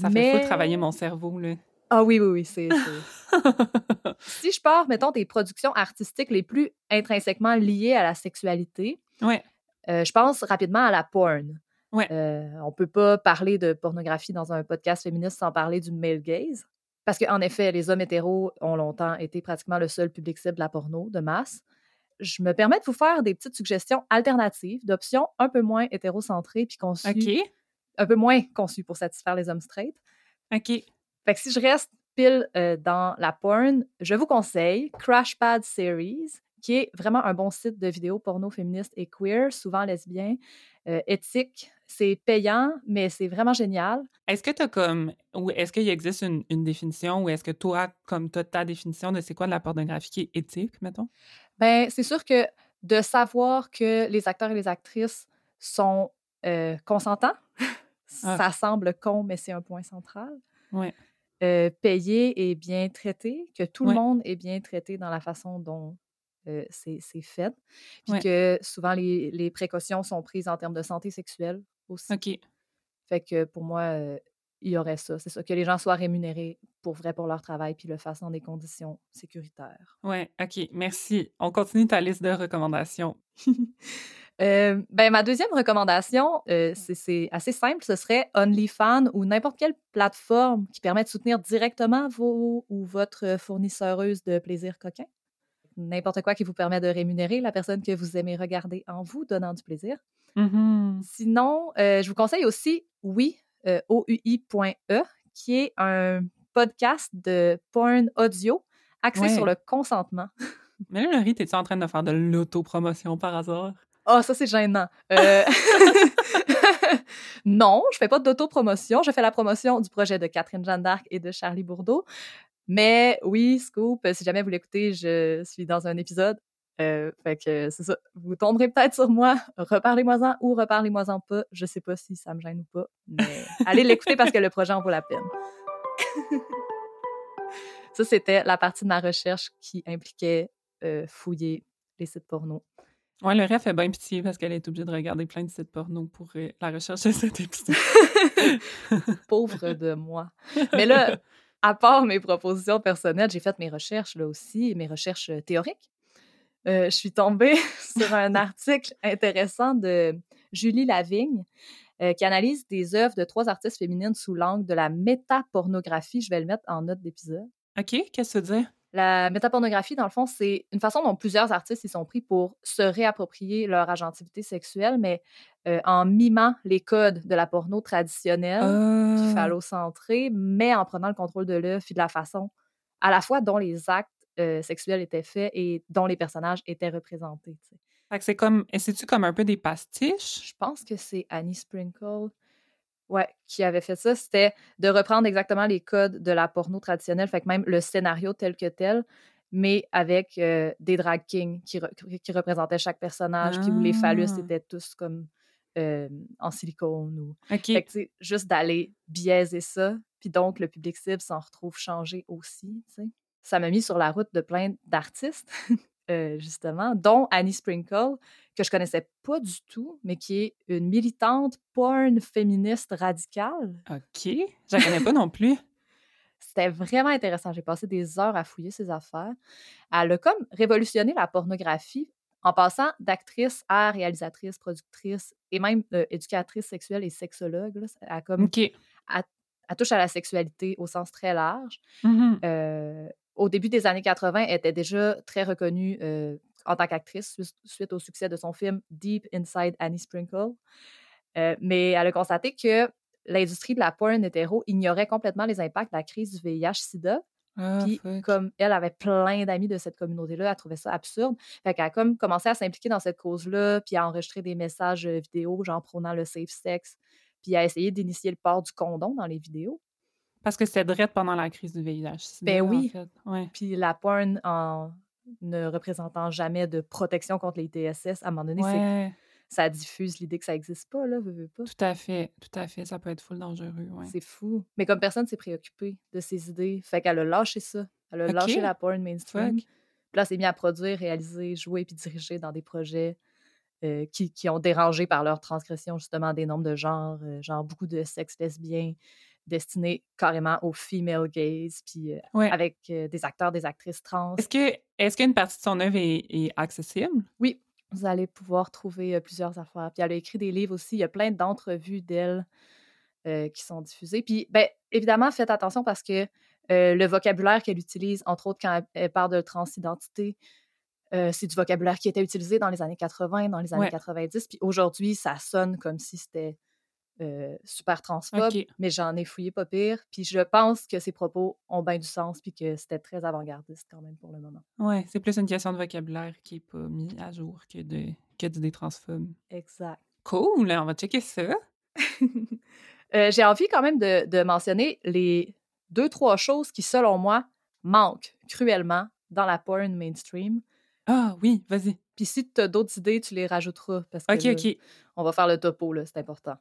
Ça fait fou travailler mon cerveau, là. Ah oui, oui, oui, c'est... si je pars, mettons, des productions artistiques les plus intrinsèquement liées à la sexualité, ouais. Euh, je pense rapidement à la porn. Ouais. Euh, on peut pas parler de pornographie dans un podcast féministe sans parler du male gaze. Parce qu'en effet, les hommes hétéros ont longtemps été pratiquement le seul public cible de la porno de masse. Je me permets de vous faire des petites suggestions alternatives d'options un peu moins hétérocentrées puis conçues. Un peu moins conçues pour satisfaire les hommes straight. OK. Fait que si je reste pile euh, dans la porn, je vous conseille Crashpad Series, qui est vraiment un bon site de vidéos porno féministes et queer, souvent lesbien, euh, éthique. C'est payant, mais c'est vraiment génial. Est-ce que tu as comme, ou est-ce qu'il existe une, définition, ou est-ce que toi, comme tu as ta définition de c'est quoi de la pornographie qui est éthique, mettons? Ben, c'est sûr que de savoir que les acteurs et les actrices sont euh, consentants, ah. ça semble con, mais c'est un point central. Ouais. Euh, payé et bien traité, que tout le monde est bien traité dans la façon dont euh, c'est fait. Puis que souvent, les, précautions sont prises en termes de santé sexuelle aussi. OK. Fait que pour moi, euh, il y aurait ça. C'est ça, que les gens soient rémunérés pour vrai pour leur travail puis le fassent dans des conditions sécuritaires. Ouais, OK. Merci. On continue ta liste de recommandations. Euh, ben, ma deuxième recommandation, c'est assez simple, ce serait OnlyFans ou n'importe quelle plateforme qui permet de soutenir directement vos ou votre fournisseuse de plaisir coquin n'importe quoi qui vous permet de rémunérer la personne que vous aimez regarder en vous, donnant du plaisir. Mm-hmm. Sinon, euh, je vous conseille aussi Oui, euh, OUI.e, qui est un podcast de porn audio axé sur le consentement. Mais là, Laurie, es-tu en train de faire de l'autopromotion par hasard? Oh, ça, c'est gênant. Euh... non, je fais pas d'autopromotion. Je fais la promotion du projet de Catherine Jeanne d'Arc et de Charlie Bourdeau. Mais oui, Scoop, si jamais vous l'écoutez, je suis dans un épisode. Euh, fait que c'est ça. Vous tomberez peut-être sur moi. Reparlez-moi-en ou reparlez-moi-en pas. Je sais pas si ça me gêne ou pas. Mais allez l'écouter parce que le projet en vaut la peine. ça, c'était la partie de ma recherche qui impliquait euh, fouiller les sites porno. Ouais, le ref fait bien pitié parce qu'elle est obligée de regarder plein de sites porno pour euh, la recherche de cet épisode. Pauvre de moi. Mais là, à part mes propositions personnelles, j'ai fait mes recherches là aussi, mes recherches euh, théoriques. Euh, je suis tombée sur un article intéressant de Julie Lavigne euh, qui analyse des œuvres de trois artistes féminines sous l'angle de la métapornographie. Je vais le mettre en note d'épisode. OK, qu'est-ce que ça veut dire? La métapornographie, dans le fond, c'est une façon dont plusieurs artistes y sont pris pour se réapproprier leur agentivité sexuelle, mais euh, en mimant les codes de la porno traditionnelle, oh. phallocentrée, mais en prenant le contrôle de l'œuvre et de la façon à la fois dont les actes euh, sexuels étaient faits et dont les personnages étaient représentés. c'est comme, c'est-tu comme un peu des pastiches? Je pense que c'est Annie Sprinkle. Ouais, qui avait fait ça, c'était de reprendre exactement les codes de la porno traditionnelle, fait que même le scénario tel que tel, mais avec euh, des drag kings qui, qui, représentaient chaque personnage, puis où les phallus ah! étaient tous comme euh, en silicone. Ou... Fait que, juste d'aller biaiser ça, puis donc le public cible s'en retrouve changé aussi, tu sais. Ça m'a mis sur la route de plein d'artistes. Euh, justement, dont Annie Sprinkle, que je connaissais pas du tout, mais qui est une militante porn féministe radicale. OK. Je la connais pas non plus. C'était vraiment intéressant. J'ai passé des heures à fouiller ses affaires. Elle a comme révolutionné la pornographie en passant d'actrice à réalisatrice, productrice et même euh, éducatrice sexuelle et sexologue. Là. Elle, a comme, elle touche à la sexualité au sens très large. Mhm. Euh, au début des années 80, elle était déjà très reconnue euh, en tant qu'actrice suite, au succès de son film Deep Inside Annie Sprinkle. Euh, mais elle a constaté que l'industrie de la porn hétéro ignorait complètement les impacts de la crise du VIH-Sida. Ah, Puis, fuck. comme elle avait plein d'amis de cette communauté-là, elle trouvait ça absurde. Fait qu'elle a comme commencé à s'impliquer dans cette cause-là, puis à enregistrer des messages euh, vidéo, genre prônant le safe sex, puis à essayer d'initier le port du condom dans les vidéos. Parce que c'était direct pendant la crise du VIH. Ben en oui. fait. Ouais. Puis la porn, en ne représentant jamais de protection contre les TSS, à un moment donné, Ouais, ça diffuse l'idée que ça n'existe pas, là, veux, veux pas. tout à fait, tout à fait. Ça peut être full dangereux, ouais. C'est fou. Mais comme personne s'est préoccupé de ces idées, fait qu'elle a lâché ça. Elle a lâché la porn mainstream. Fuck. Puis là, s'est mise à produire, réaliser, jouer puis diriger dans des projets euh, qui, qui ont dérangé par leur transgression, justement, des normes de genre, euh, genre beaucoup de sexe lesbien destinés carrément aux female gays, puis euh, Ouais. avec euh, des acteurs, des actrices trans. Est-ce que est-ce qu'une partie de son œuvre est, est accessible? Oui, vous allez pouvoir trouver euh, plusieurs affaires. Puis elle a écrit des livres aussi. Il y a plein d'entrevues d'elle qui sont diffusées. Puis, ben, évidemment, faites attention parce que le vocabulaire qu'elle utilise, entre autres quand elle, elle parle de transidentité, euh, c'est du vocabulaire qui était utilisé dans les années 80, dans les années Ouais. 90. Puis aujourd'hui, ça sonne comme si c'était euh, super transphobe, mais j'en ai fouillé pas pire. Puis je pense que ses propos ont bien du sens, puis que c'était très avant-gardiste quand même pour le moment. Ouais, c'est plus une question de vocabulaire qui est pas mis à jour que de que d'idées transphobes. Exact. Cool, on va checker ça. Euh, J'ai envie quand même de, de mentionner les deux, trois choses qui, selon moi, manquent cruellement dans la porn mainstream. Ah oui, vas-y. Puis si tu as d'autres idées, tu les rajouteras parce que Ok, là, ok. on va faire le topo, là, c'est important.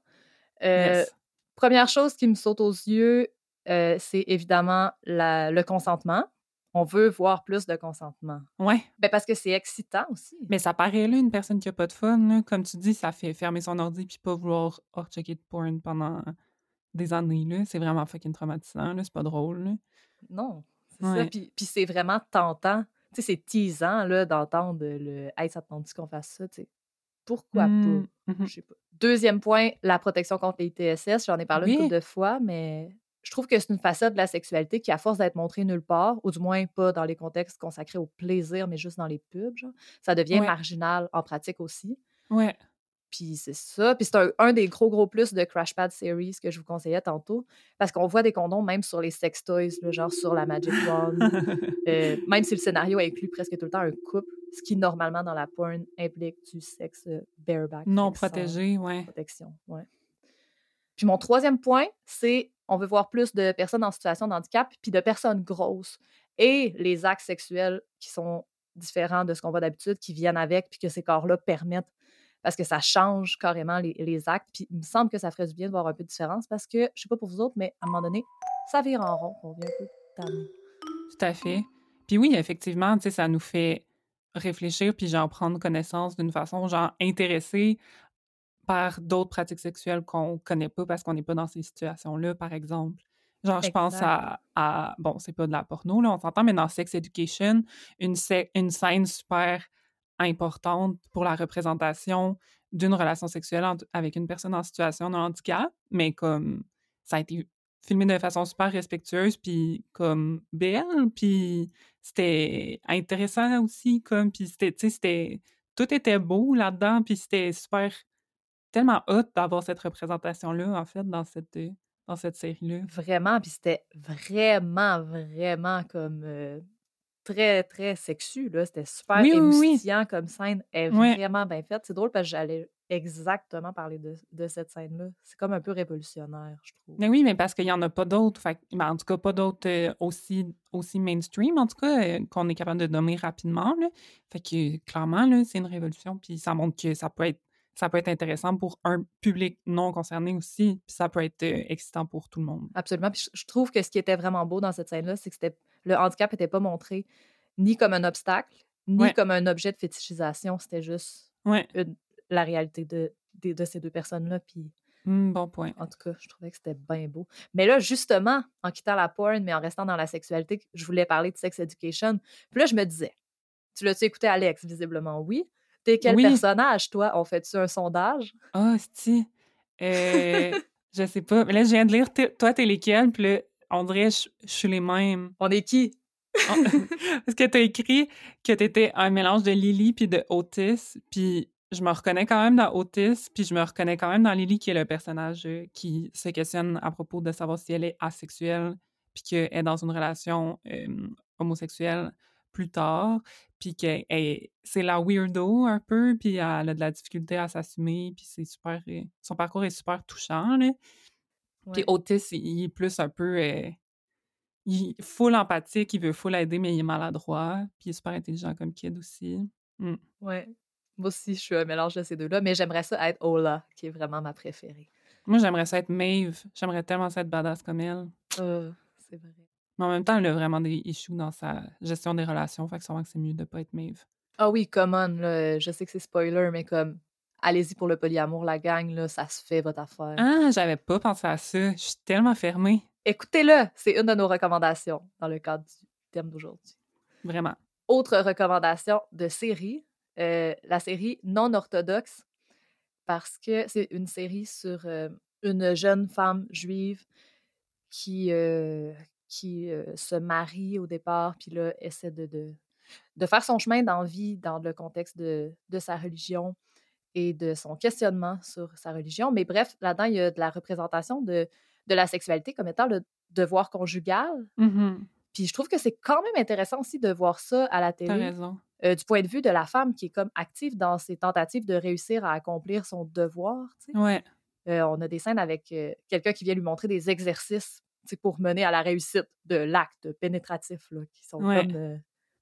Euh, Yes. Première chose qui me saute aux yeux, euh, c'est évidemment la- le consentement. On veut voir plus de consentement. Ouais, Ben, parce que c'est excitant aussi. mais ça paraît là une personne qui a pas de fun, là. comme tu dis, ça fait fermer son ordi puis pas vouloir hors checker de porn pendant des années là. C'est vraiment fucking traumatisant là. C'est pas drôle. Là. Non, c'est Ouais. ça. Puis, puis c'est vraiment tentant. Tu sais, c'est teasant là, d'entendre le Hey, ça te tente qu'on fasse ça? Tu sais, Pourquoi Mm, pas? mhm. Je sais pas. Deuxième point, la protection contre les TSS. J'en ai parlé une Oui. couple de fois, mais je trouve que c'est une facette de la sexualité qui, à force d'être montrée nulle part, ou du moins pas dans les contextes consacrés au plaisir, mais juste dans les pubs, genre, ça devient Ouais. marginal en pratique aussi. Ouais. Puis c'est ça. Puis c'est un, un des gros, gros plus de Crash Pad Series que je vous conseillais tantôt. Parce qu'on voit des condoms même sur les sex toys, là, genre sur la Magic Wand. Euh, même si le scénario inclut presque tout le temps un couple, ce qui normalement dans la porn implique du sexe euh, bareback. non protégé, ouais. Protection, ouais. Puis mon troisième point, c'est on veut voir plus de personnes en situation de handicap puis de personnes grosses et les actes sexuels qui sont différents de ce qu'on voit d'habitude, qui viennent avec, puis que ces corps-là permettent, parce que ça change carrément les, les actes. Puis il me semble que ça ferait du bien de voir un peu de différence, parce que, je sais pas pour vous autres, mais à un moment donné, ça vire en rond, on vient un peu tanné. Tout à fait. Puis oui, effectivement, tu sais, ça nous fait réfléchir puis genre prendre connaissance d'une façon genre intéressée par d'autres pratiques sexuelles qu'on connaît pas parce qu'on n'est pas dans ces situations-là, par exemple. Genre, je pense à, à- bon, c'est pas de la porno, là, on s'entend, mais dans Sex Education, une scène super importante pour la représentation d'une relation sexuelle avec une personne en situation de handicap, mais comme ça a été filmé de façon super respectueuse, puis comme belle, puis c'était intéressant aussi, comme, puis c'était, tu sais, c'était, tout était beau là-dedans, puis c'était super, tellement hot d'avoir cette représentation-là, en fait, dans cette, dans cette série-là. Vraiment, puis c'était vraiment, vraiment comme euh, très, très sexu. C'était super Oui, comme scène. Elle est Ouais. vraiment bien faite. C'est drôle parce que j'allais exactement parler de, de cette scène-là. C'est comme un peu révolutionnaire, je trouve. Mais oui, mais parce qu'il n'y en a pas d'autres, ben, en tout cas, pas d'autres euh, aussi, aussi mainstream, en tout cas, euh, qu'on est capable de nommer rapidement, là. Fait que, clairement, là, c'est une révolution, puis ça montre que ça peut être ça peut être intéressant pour un public non concerné aussi, puis ça peut être euh, excitant pour tout le monde. Absolument. Puis je, je trouve que ce qui était vraiment beau dans cette scène-là, c'est que c'était le handicap n'était pas montré ni comme un obstacle, ni Ouais. comme un objet de fétichisation. C'était juste Ouais, une- la réalité de, de, de ces deux personnes-là. Puis Mmh, bon point. En tout cas, je trouvais que c'était bien beau. Mais là, justement, en quittant la porn, mais en restant dans la sexualité, je voulais parler de sex education. Puis là, je me disais, tu l'as-tu écouté, Alex? Visiblement, oui. T'es quel Oui. personnage, toi? On fait-tu un sondage? Ah, si. Euh, je sais pas. Mais là, je viens de lire, toi, t'es lesquels? Puis là, on dirait, je je suis les mêmes. On est qui? On- Parce que t'as écrit que t'étais un mélange de Lily puis de Otis. Puis je me reconnais quand même dans Otis, puis je me reconnais quand même dans Lily, qui est le personnage euh, qui se questionne à propos de savoir si elle est asexuelle, puis qu'elle est dans une relation euh, homosexuelle plus tard, puis que c'est la weirdo un peu, puis elle a de la difficulté à s'assumer, puis c'est super... euh, son parcours est super touchant, là. Puis. Otis, il est plus un peu... euh, il est full empathique, il veut full aider, mais il est maladroit, puis il est super intelligent comme kid aussi. Mm. Ouais. Moi aussi, je suis un mélange de ces deux-là, mais j'aimerais ça être Ola, qui est vraiment ma préférée. Moi, j'aimerais ça être Maeve. J'aimerais tellement ça être badass comme elle. Euh, c'est vrai. Mais en même temps, elle a vraiment des issues dans sa gestion des relations, fait que sûrement que c'est mieux de pas être Maeve. Ah oui, come on, là, je sais que c'est spoiler, mais comme, allez-y pour le polyamour, la gang, là, ça se fait, votre affaire. Ah, j'avais pas pensé à ça. Je suis tellement fermée. Écoutez-le, c'est une de nos recommandations dans le cadre du thème d'aujourd'hui. Vraiment. Autre recommandation de série, euh, la série Non orthodoxe, parce que c'est une série sur euh, une jeune femme juive qui, euh, qui euh, se marie au départ, puis là, essaie de, de, de faire son chemin dans la vie, dans le contexte de, de sa religion et de son questionnement sur sa religion. Mais bref, là-dedans, il y a de la représentation de, de la sexualité comme étant le devoir conjugal. Mhm. Puis je trouve que c'est quand même intéressant aussi de voir ça à la télé, raison. euh, du point de vue de la femme qui est comme active dans ses tentatives de réussir à accomplir son devoir. tu sais. Ouais. Euh, on a des scènes avec euh, quelqu'un qui vient lui montrer des exercices pour mener à la réussite de l'acte pénétratif, là, qui sont Ouais. comme euh,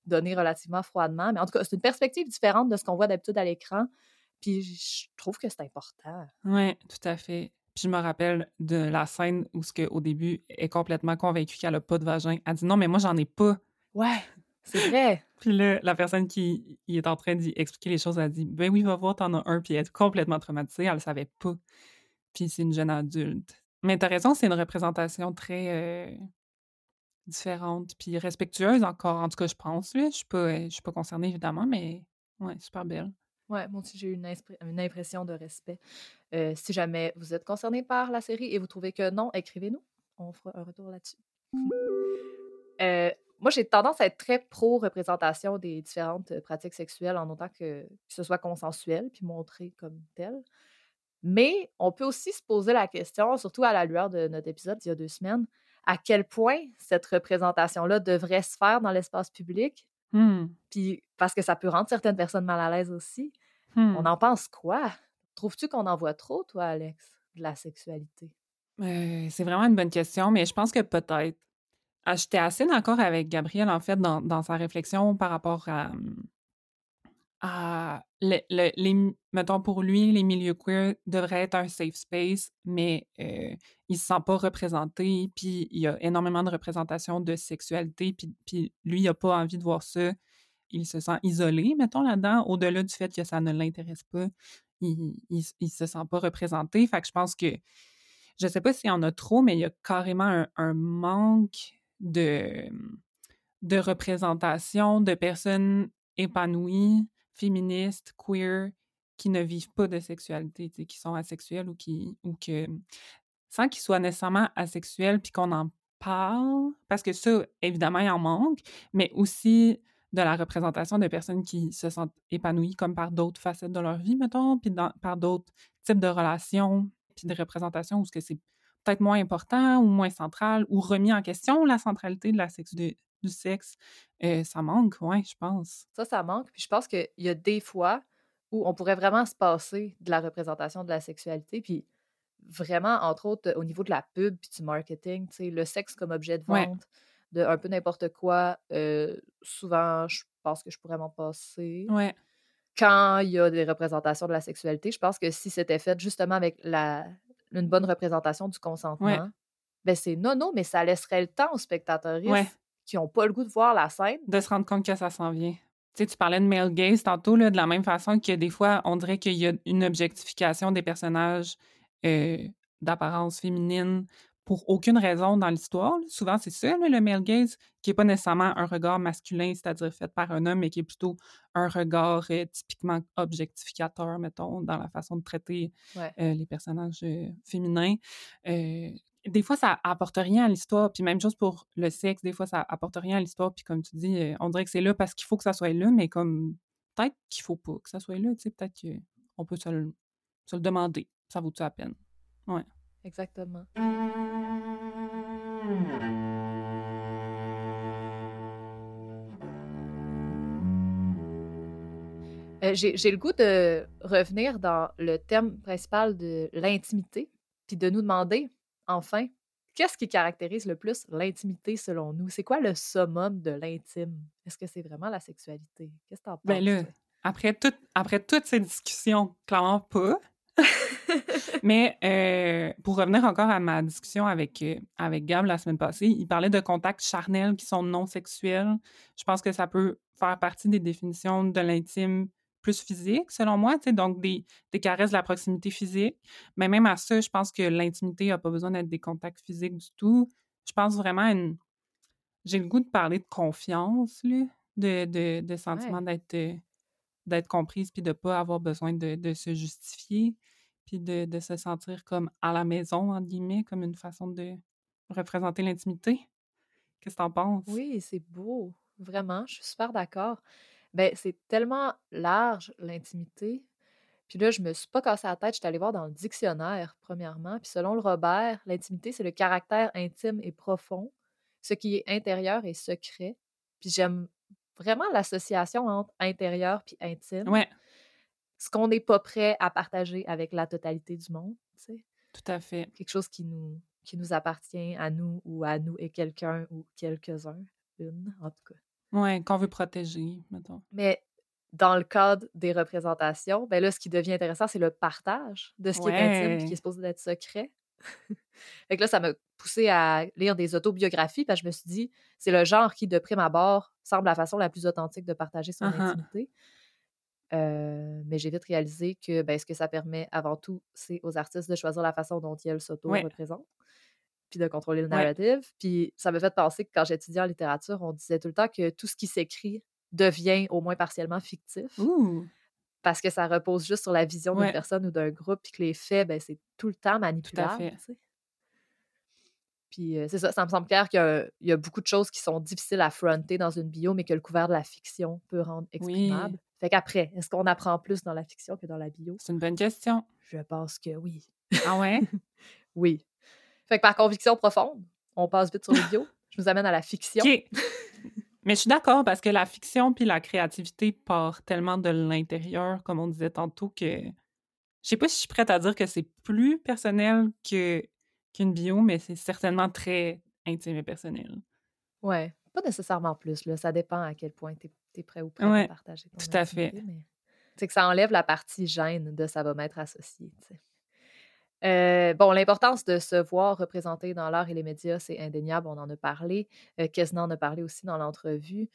donnés relativement froidement. Mais en tout cas, c'est une perspective différente de ce qu'on voit d'habitude à l'écran. Puis je trouve que c'est important. Ouais, tout à fait. Puis je me rappelle de la scène où, ce que, au début, elle est complètement convaincue qu'elle a pas de vagin. Elle dit non, mais moi, j'en ai pas. Ouais, c'est vrai. Puis là, la personne qui est en train d'y expliquer les choses, elle dit Ben oui, va voir, t'en as un. Puis elle est complètement traumatisée, elle le savait pas. Puis c'est une jeune adulte. Mais t'as raison, c'est une représentation très euh, différente, puis respectueuse encore. En tout cas, je pense. Je suis pas, euh, je suis pas concernée, évidemment, mais ouais, super belle. Ouais, moi aussi, j'ai eu une, impression de respect. Euh, si jamais vous êtes concerné par la série et vous trouvez que non, écrivez-nous. On fera un retour là-dessus. Moi, j'ai tendance à être très pro-représentation des différentes pratiques sexuelles en autant que, que ce soit consensuel puis montré comme tel. Mais on peut aussi se poser la question, surtout à la lueur de notre épisode d'il y a deux semaines, à quel point cette représentation-là devrait se faire dans l'espace public, Hmm, puis parce que ça peut rendre certaines personnes mal à l'aise aussi. hmm. On en pense quoi? Trouves-tu qu'on en voit trop, toi, Alex, de la sexualité? Euh, c'est vraiment une bonne question, mais je pense que peut-être. Ah, J'étais assez d'accord avec Gabriel, en fait, dans, dans sa réflexion par rapport à, mettons, pour lui, les milieux queer devraient être un safe space, mais euh, il se sent pas représenté, puis il y a énormément de représentation de sexualité, puis, lui, il a pas envie de voir ça. Il se sent isolé, mettons, là-dedans, au-delà du fait que ça ne l'intéresse pas. Il, il, il se sent pas représenté. Fait que je pense que je sais pas s'il y en a trop, mais il y a carrément un, un manque de, de représentation de personnes épanouies, féministes, queer, qui ne vivent pas de sexualité, qui sont asexuelles ou qui ou que sans qu'ils soient nécessairement asexuels puis qu'on en parle, parce que ça, évidemment, il en manque, mais aussi de la représentation de personnes qui se sentent épanouies comme par d'autres facettes de leur vie, mettons, puis par d'autres types de relations, puis de représentations où ce que c'est peut-être moins important ou moins central ou remis en question la centralité de la sexe, de- du sexe. Euh, ça manque, ouais, je pense. Ça, ça manque. Puis je pense qu'il y a des fois où on pourrait vraiment se passer de la représentation de la sexualité. Puis vraiment, entre autres, au niveau de la pub puis du marketing, tu sais, le sexe comme objet de Ouais. vente, de un peu n'importe quoi, euh, souvent, je pense que je pourrais m'en passer. Ouais, Quand il y a des représentations de la sexualité, je pense que si c'était fait justement avec la, une bonne représentation du consentement, ben c'est non, non, mais ça laisserait le temps aux spectateurs Ouais. Qui n'ont pas le goût de voir la scène. de se rendre compte que ça s'en vient. Tu sais, tu parlais de male gaze tantôt, là, de la même façon que des fois, on dirait qu'il y a une objectification des personnages euh, d'apparence féminine pour aucune raison dans l'histoire. Souvent, c'est ça, le male gaze, qui n'est pas nécessairement un regard masculin, c'est-à-dire fait par un homme, mais qui est plutôt un regard euh, typiquement objectificateur, mettons, dans la façon de traiter Ouais. euh, les personnages euh, féminins. Des fois, ça apporte rien à l'histoire. Puis même chose pour le sexe, des fois, ça apporte rien à l'histoire. Puis comme tu dis, euh, on dirait que c'est là parce qu'il faut que ça soit là, mais comme peut-être qu'il faut pas que ça soit là, tu sais, peut-être qu'on peut se le, demander. Ça vaut-tu la peine? Exactement. Euh, j'ai le goût de revenir dans le thème principal de l'intimité, puis de nous demander, enfin, qu'est-ce qui caractérise le plus l'intimité selon nous? C'est quoi le summum de l'intime? Est-ce que c'est vraiment la sexualité? Qu'est-ce que t'en penses? Ben là, toi? après, tout, après toutes ces discussions, clairement pas. Mais euh, pour revenir encore à ma discussion avec, euh, avec Gab la semaine passée, il parlait de contacts charnels qui sont non sexuels. Je pense que ça peut faire partie des définitions de l'intime plus physique, selon moi, tu sais, donc des, des caresses de la proximité physique. Mais même à ça, je pense que l'intimité n'a pas besoin d'être des contacts physiques du tout. Je pense vraiment à une... J'ai le goût de parler de confiance, là, de, de, de sentiment d'être euh, d'être comprise puis de pas avoir besoin de, de se justifier puis de, de se sentir comme à la maison, entre guillemets, comme une façon de représenter l'intimité. Qu'est-ce que t'en penses? Oui, c'est beau. Vraiment, je suis super d'accord. Ben, c'est tellement large, l'intimité. Puis là, je me suis pas cassé la tête, je suis allée voir dans le dictionnaire, premièrement. Puis selon le Robert, l'intimité, c'est le caractère intime et profond, ce qui est intérieur et secret. Puis j'aime vraiment l'association entre intérieur puis intime. Ouais, Ce qu'on n'est pas prêt à partager avec la totalité du monde, tu sais. tout à fait. Quelque chose qui nous, qui nous appartient à nous ou à nous et quelqu'un ou quelques-uns, une, en tout cas. Ouais, qu'on veut protéger, mettons. Mais dans le cadre des représentations, ben là, ce qui devient intéressant, c'est le partage de ce qui est intime et qui est supposé être secret. fait que là, ça m'a poussé à lire des autobiographies parce que je me suis dit, c'est le genre qui, de prime abord, semble la façon la plus authentique de partager son Uh-huh. intimité. Euh, mais j'ai vite réalisé que ben, ce que ça permet avant tout, c'est aux artistes de choisir la façon dont ils s'auto-représentent, puis de contrôler le Ouais. narrative. Puis ça m'a fait penser que quand j'étudiais en littérature, on disait tout le temps que tout ce qui s'écrit devient au moins partiellement fictif Ouh! parce que ça repose juste sur la vision d'une personne ou d'un groupe, puis que les faits, ben, c'est tout le temps manipulable. fait. tu sais. Puis euh, c'est ça, ça me semble clair qu'il y a, il y a beaucoup de choses qui sont difficiles à fronter dans une bio, mais que le couvert de la fiction peut rendre exprimable. Fait qu'après, est-ce qu'on apprend plus dans la fiction que dans la bio? C'est une bonne question. Je pense que oui. Ah ouais? Oui. Fait que par conviction profonde, on passe vite sur les bio. Je nous amène à la fiction. Mais je suis d'accord parce que la fiction puis la créativité part tellement de l'intérieur, comme on disait tantôt, que je sais pas si je suis prête à dire que c'est plus personnel que qu'une bio, mais c'est certainement très intime et personnel. Ouais. Pas nécessairement plus, là. Ça dépend à quel point tu es, prêt ou prêt Ouais, à partager ton tout à fait. mais C'est que ça enlève la partie gêne de ça va m'être associé. Euh, bon, l'importance de se voir représenté dans l'art et les médias, c'est indéniable, on en a parlé. Euh, Kesna en a parlé aussi dans l'entrevue.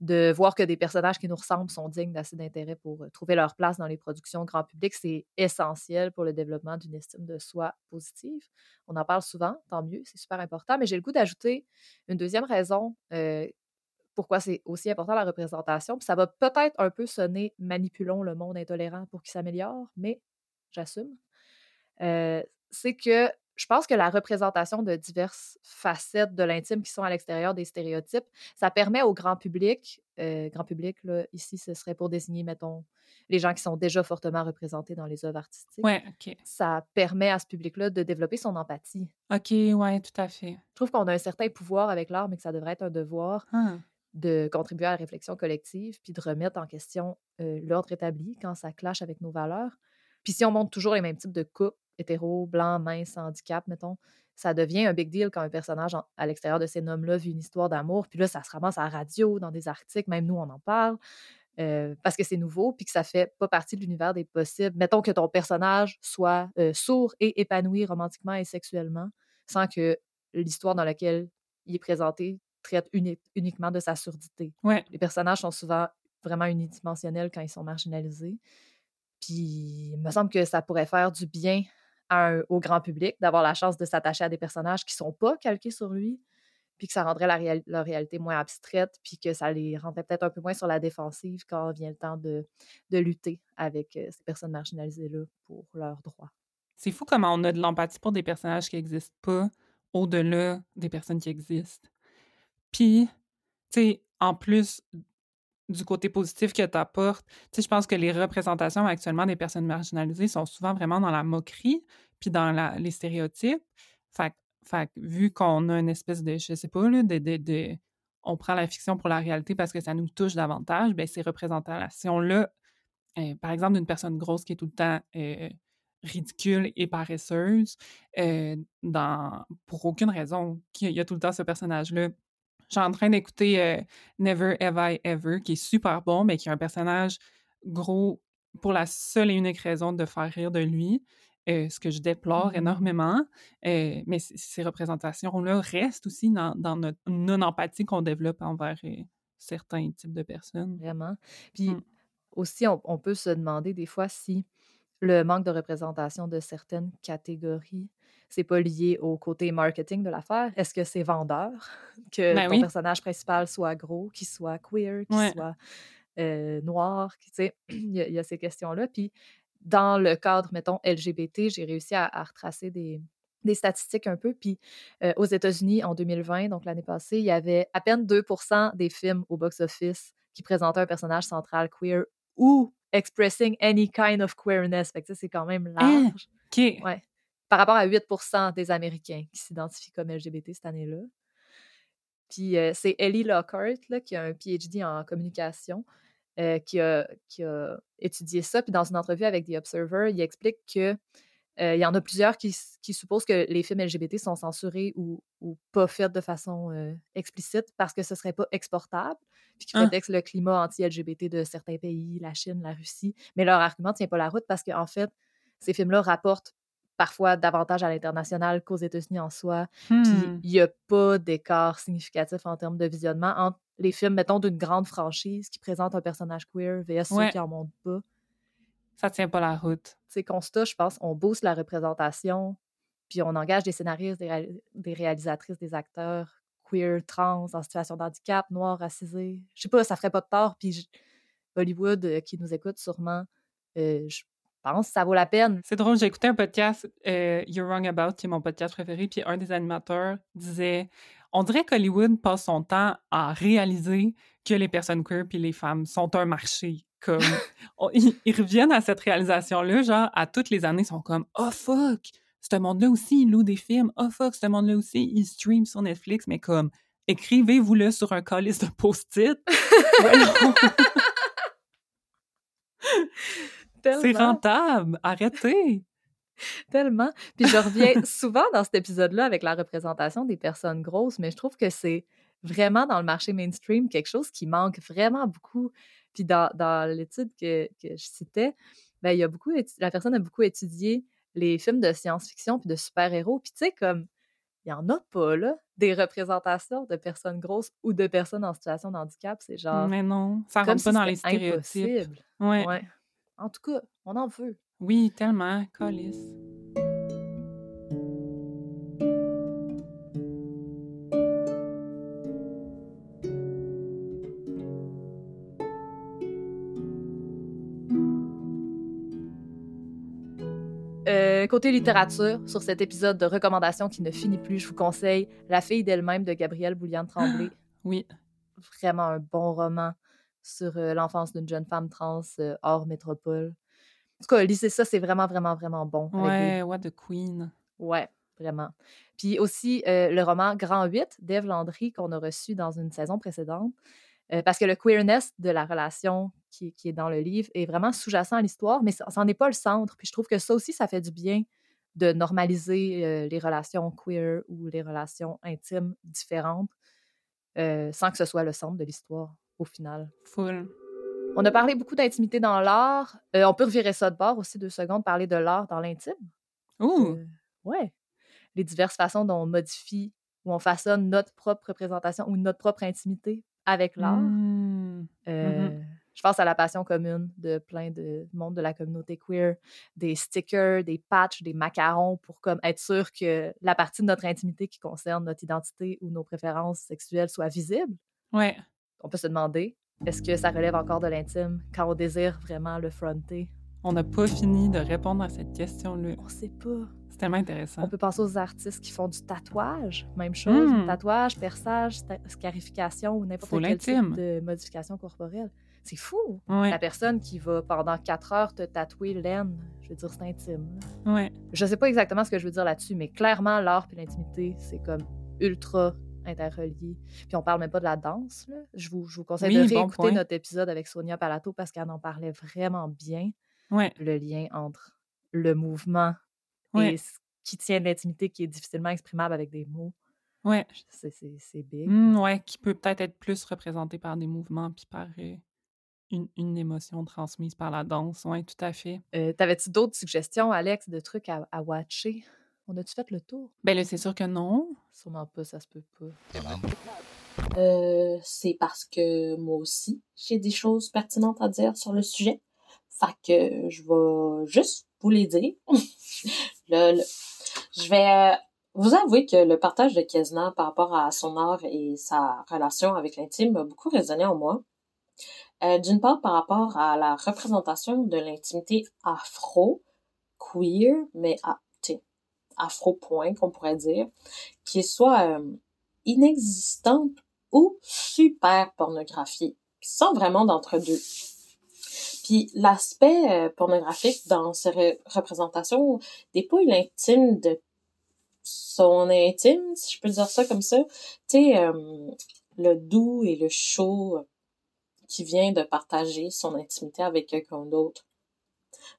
De voir que des personnages qui nous ressemblent sont dignes d'assez d'intérêt pour euh, trouver leur place dans les productions grand public, c'est essentiel pour le développement d'une estime de soi positive. On en parle souvent, tant mieux, c'est super important. Mais j'ai le goût d'ajouter une deuxième raison euh, pourquoi c'est aussi important la représentation. Puis ça va peut-être un peu sonner manipulons le monde intolérant pour qu'il s'améliore, mais j'assume. Euh, c'est que je pense que la représentation de diverses facettes de l'intime qui sont à l'extérieur des stéréotypes, ça permet au grand public, euh, grand public, là, ici, ce serait pour désigner, mettons, les gens qui sont déjà fortement représentés dans les œuvres artistiques. Ouais, OK. Ça permet à ce public-là de développer son empathie. OK, ouais, tout à fait. Je trouve qu'on a un certain pouvoir avec l'art, mais que ça devrait être un devoir Ah. de contribuer à la réflexion collective, puis de remettre en question euh, l'ordre établi quand ça clash avec nos valeurs. Puis si on montre toujours les mêmes types de couples, hétéros, blancs, minces, handicap, mettons, ça devient un big deal quand un personnage en- à l'extérieur de ces noms-là vit une histoire d'amour, puis là, ça se ramasse à la radio, dans des articles, même nous, on en parle, euh, parce que c'est nouveau, puis que ça fait pas partie de l'univers des possibles. Mettons que ton personnage soit euh, sourd et épanoui romantiquement et sexuellement, sans que l'histoire dans laquelle il est présenté traite uni- uniquement de sa surdité. Ouais, Les personnages sont souvent vraiment unidimensionnels quand ils sont marginalisés. Puis, il me semble que ça pourrait faire du bien au grand public, d'avoir la chance de s'attacher à des personnages qui sont pas calqués sur lui, puis que ça rendrait la réalité moins abstraite, puis que ça les rendrait peut-être un peu moins sur la défensive quand vient le temps de, de lutter avec euh, ces personnes marginalisées-là pour leurs droits. C'est fou comment on a de l'empathie pour des personnages qui n'existent pas au-delà des personnes qui existent. Puis, tu sais, en plus du côté positif que tu apportes, je pense que les représentations actuellement des personnes marginalisées sont souvent vraiment dans la moquerie, puis dans les stéréotypes. Fait, fait vu qu'on a une espèce de, je sais pas, là, de, de, on prend la fiction pour la réalité parce que ça nous touche davantage, bien, ces représentations-là, euh, par exemple, d'une personne grosse qui est tout le temps euh, ridicule et paresseuse, euh, dans, pour aucune raison, qu'il y a tout le temps ce personnage-là je suis en train d'écouter euh, Never Have I Ever, qui est super bon, mais qui est un personnage gros pour la seule et unique raison de faire rire de lui. Euh, ce que je déplore mmh. énormément. Euh, mais ces représentations-là restent aussi dans, notre non-empathie qu'on développe envers certains types de personnes. Vraiment. Puis mmh. aussi, on, peut se demander des fois si le manque de représentation de certaines catégories c'est pas lié au côté marketing de l'affaire. Est-ce que c'est vendeur que ben ton personnage principal soit gros, qu'il soit queer, qu'il soit euh, noir, tu sais, il y, a ces questions-là. Puis dans le cadre, mettons, LGBT, j'ai réussi à, retracer des, statistiques un peu. Puis euh, aux États-Unis, en 2020, donc l'année passée, il y avait à peine 2% des films au box-office qui présentaient un personnage central queer ou expressing any kind of queerness. Fait que c'est quand même hein? large. OK. Ouais par rapport à 8% des Américains qui s'identifient comme LGBT cette année-là. Puis euh, c'est Ellie Lockhart, là, qui a un PhD en communication, euh, qui, a, qui, a, étudié ça. Puis dans une entrevue avec The Observer, il explique que il y en a plusieurs qui, qui, supposent que les films LGBT sont censurés ou, ou pas faits de façon explicite parce que ce serait pas exportable, puis qui hein? prétextent le climat anti-LGBT de certains pays, la Chine, la Russie. Mais leur argument ne tient pas la route parce qu'en fait, ces films-là rapportent parfois davantage à l'international qu'aux États-Unis en soi. Puis hmm. il n'y a pas d'écart significatif en termes de visionnement entre les films, mettons, d'une grande franchise qui présente un personnage queer versus ceux qui en montrent pas. Ça tient pas la route. C'est constat, je pense, on booste la représentation, puis on engage des scénaristes, des, réalisatrices, des acteurs queer, trans, en situation de handicap, noirs, racisés. Je sais pas, ça ferait pas de tort, puis Hollywood, euh, qui nous écoute sûrement, euh, pense ça vaut la peine. C'est drôle, j'ai écouté un podcast, euh, You're Wrong About, qui est mon podcast préféré, puis un des animateurs disait On dirait qu'Hollywood passe son temps à réaliser que les personnes queer puis les femmes sont un marché. Comme, ils, reviennent à cette réalisation-là, genre, à toutes les années, ils sont comme Oh fuck, ce monde-là aussi, il loue des films. Oh fuck, ce monde-là aussi, il stream sur Netflix, mais comme, écrivez-vous-le sur un colis de post-it. C'est rentable, arrêtez! Tellement. Puis je reviens souvent dans cet épisode-là avec la représentation des personnes grosses, mais je trouve que c'est vraiment dans le marché mainstream quelque chose qui manque vraiment beaucoup. Puis dans, l'étude que, je citais, ben, il y a beaucoup, la personne a beaucoup étudié les films de science-fiction puis de super-héros. Puis tu sais, comme il n'y en a pas, là, des représentations de personnes grosses ou de personnes en situation de handicap. C'est genre. Mais non, ça rentre pas dans les stéréotypes. Impossible. ouais. En tout cas, on en veut. Oui, tellement, Colis. Côté littérature, sur cet épisode de recommandations qui ne finit plus, je vous conseille La fille d'elle-même de Gabrielle Bouliane Tremblay. oui. Vraiment un bon roman sur euh, l'enfance d'une jeune femme trans euh, hors métropole. En tout cas, lisez ça, c'est vraiment, vraiment, vraiment bon. Ouais, What the Queen. Ouais, vraiment. Puis aussi, euh, le roman Grand 8 d'Ève Landry qu'on a reçu dans une saison précédente. Parce que le queerness de la relation qui, qui est dans le livre est vraiment sous-jacent à l'histoire, mais ça n'en est pas le centre. Puis je trouve que ça aussi, ça fait du bien de normaliser les relations queer ou les relations intimes différentes sans que ce soit le centre de l'histoire au final. Full. On a parlé beaucoup d'intimité dans l'art. Euh, on peut revirer ça de bord aussi deux secondes, parler de l'art dans l'intime. Ouh! Euh, ouais. Les diverses façons dont on modifie ou on façonne notre propre représentation ou notre propre intimité avec l'art. Mmh. Euh, mmh Je pense à la passion commune de plein de monde de la communauté queer, des stickers, des patchs, des macarons pour comme être sûr que la partie de notre intimité qui concerne notre identité ou nos préférences sexuelles soit visible. Ouais. On peut se demander, est-ce que ça relève encore de l'intime quand on désire vraiment le fronter? On n'a pas fini de répondre à cette question-là. On sait pas. C'est tellement intéressant. On peut penser aux artistes qui font du tatouage, même chose, Mm. tatouage, perçage, scarification ou n'importe quel type de modification corporelle. C'est fou. Ouais, La personne qui va pendant quatre heures te tatouer l'aine, je veux dire, c'est intime. ouais. Je sais pas exactement ce que je veux dire là-dessus, mais clairement, l'art et l'intimité, c'est comme ultra interrelié. Puis on parle même pas de la danse. Là. Je, vous, je vous conseille Oui, de réécouter notre épisode avec Sonia Palato parce qu'elle en parlait vraiment bien, Ouais, le lien entre le mouvement Ouais. et ce qui tient de l'intimité qui est difficilement exprimable avec des mots. ouais. C'est, c'est, c'est big. Mm, ouais, qui peut peut-être être plus représenté par des mouvements puis par euh, une, une émotion transmise par la danse. Ouais, tout à fait. Euh, T'avais-tu d'autres suggestions, Alex, de trucs à, à watcher? On a-tu fait le tour? Ben là, c'est sûr que non. Sûrement pas, ça se peut pas. Euh, c'est parce que moi aussi, j'ai des choses pertinentes à dire sur le sujet. Fait que je vais juste vous les dire. Le- je vais euh, vous avouer que le partage de Kesna par rapport à son art et sa relation avec l'intime a beaucoup résonné en moi. Euh, D'une part, par rapport à la représentation de l'intimité afro, queer, mais afro-point qu'on pourrait dire, qui soit euh, inexistante ou super pornographiée, sans vraiment d'entre-deux. Puis l'aspect euh, pornographique dans ces re- représentations dépouille l'intime de son intime, si je peux dire ça comme ça. Tu sais, euh, le doux et le chaud qui vient de partager son intimité avec quelqu'un d'autre.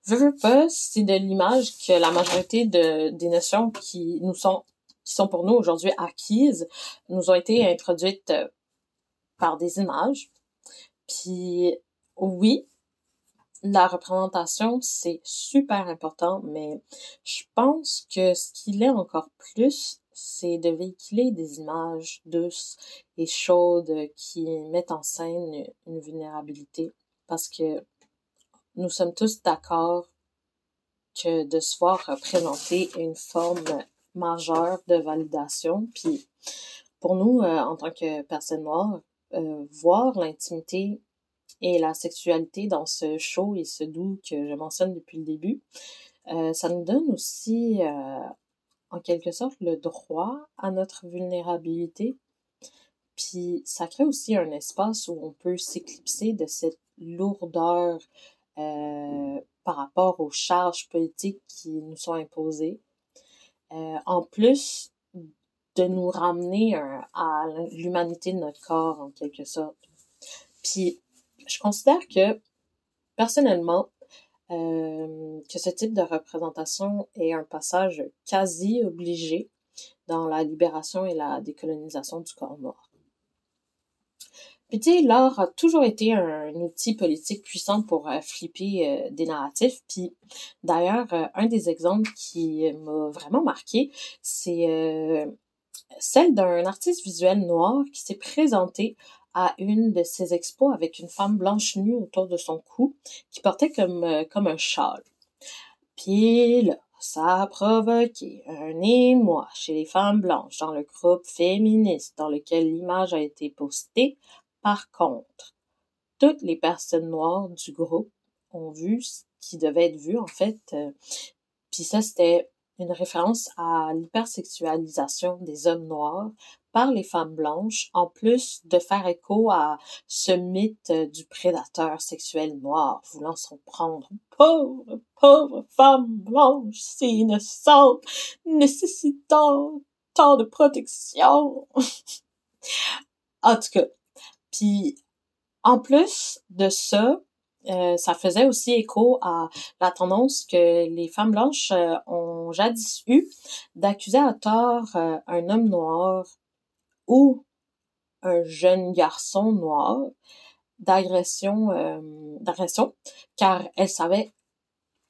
Veux, veux pas, c'est de l'image que la majorité de, des notions qui nous sont qui sont pour nous aujourd'hui acquises nous ont été introduites euh, par des images. Puis oui, la représentation, c'est super important, mais je pense que ce qu'il est encore plus, c'est de véhiculer des images douces et chaudes qui mettent en scène une vulnérabilité. Parce que nous sommes tous d'accord que de se voir représenter une forme majeure de validation. Puis pour nous, euh, en tant que personnes noires, euh, voir l'intimité et la sexualité dans ce chaud et ce doux que je mentionne depuis le début, euh, ça nous donne aussi, euh, en quelque sorte, le droit à notre vulnérabilité. Puis ça crée aussi un espace où on peut s'éclipser de cette lourdeur euh, par rapport aux charges politiques qui nous sont imposées. En plus de nous ramener à l'humanité de notre corps, en quelque sorte. Puis, je considère que, personnellement, euh, que ce type de représentation est un passage quasi obligé dans la libération et la décolonisation du corps noir. Puis tu sais, l'art a toujours été un outil politique puissant pour euh, flipper euh, des narratifs. Puis d'ailleurs, un des exemples qui m'a vraiment marqué, c'est celle d'un artiste visuel noir qui s'est présenté à une de ses expos avec une femme blanche nue autour de son cou qui portait comme, euh, comme un châle. Puis là, ça a provoqué un émoi chez les femmes blanches dans le groupe féministe dans lequel l'image a été postée. Par contre, toutes les personnes noires du groupe ont vu ce qui devait être vu, en fait. euh, Puis ça, c'était une référence à l'hypersexualisation des hommes noirs par les femmes blanches, en plus de faire écho à ce mythe euh, du prédateur sexuel noir voulant s'en prendre. Pauvre, pauvre femme blanche, si innocente, nécessitant tant de protection. en tout cas, puis en plus de ça, euh, ça faisait aussi écho à la tendance que les femmes blanches euh, ont jadis eu d'accuser à tort un homme noir ou un jeune garçon noir d'agression euh, d'agression car elles savaient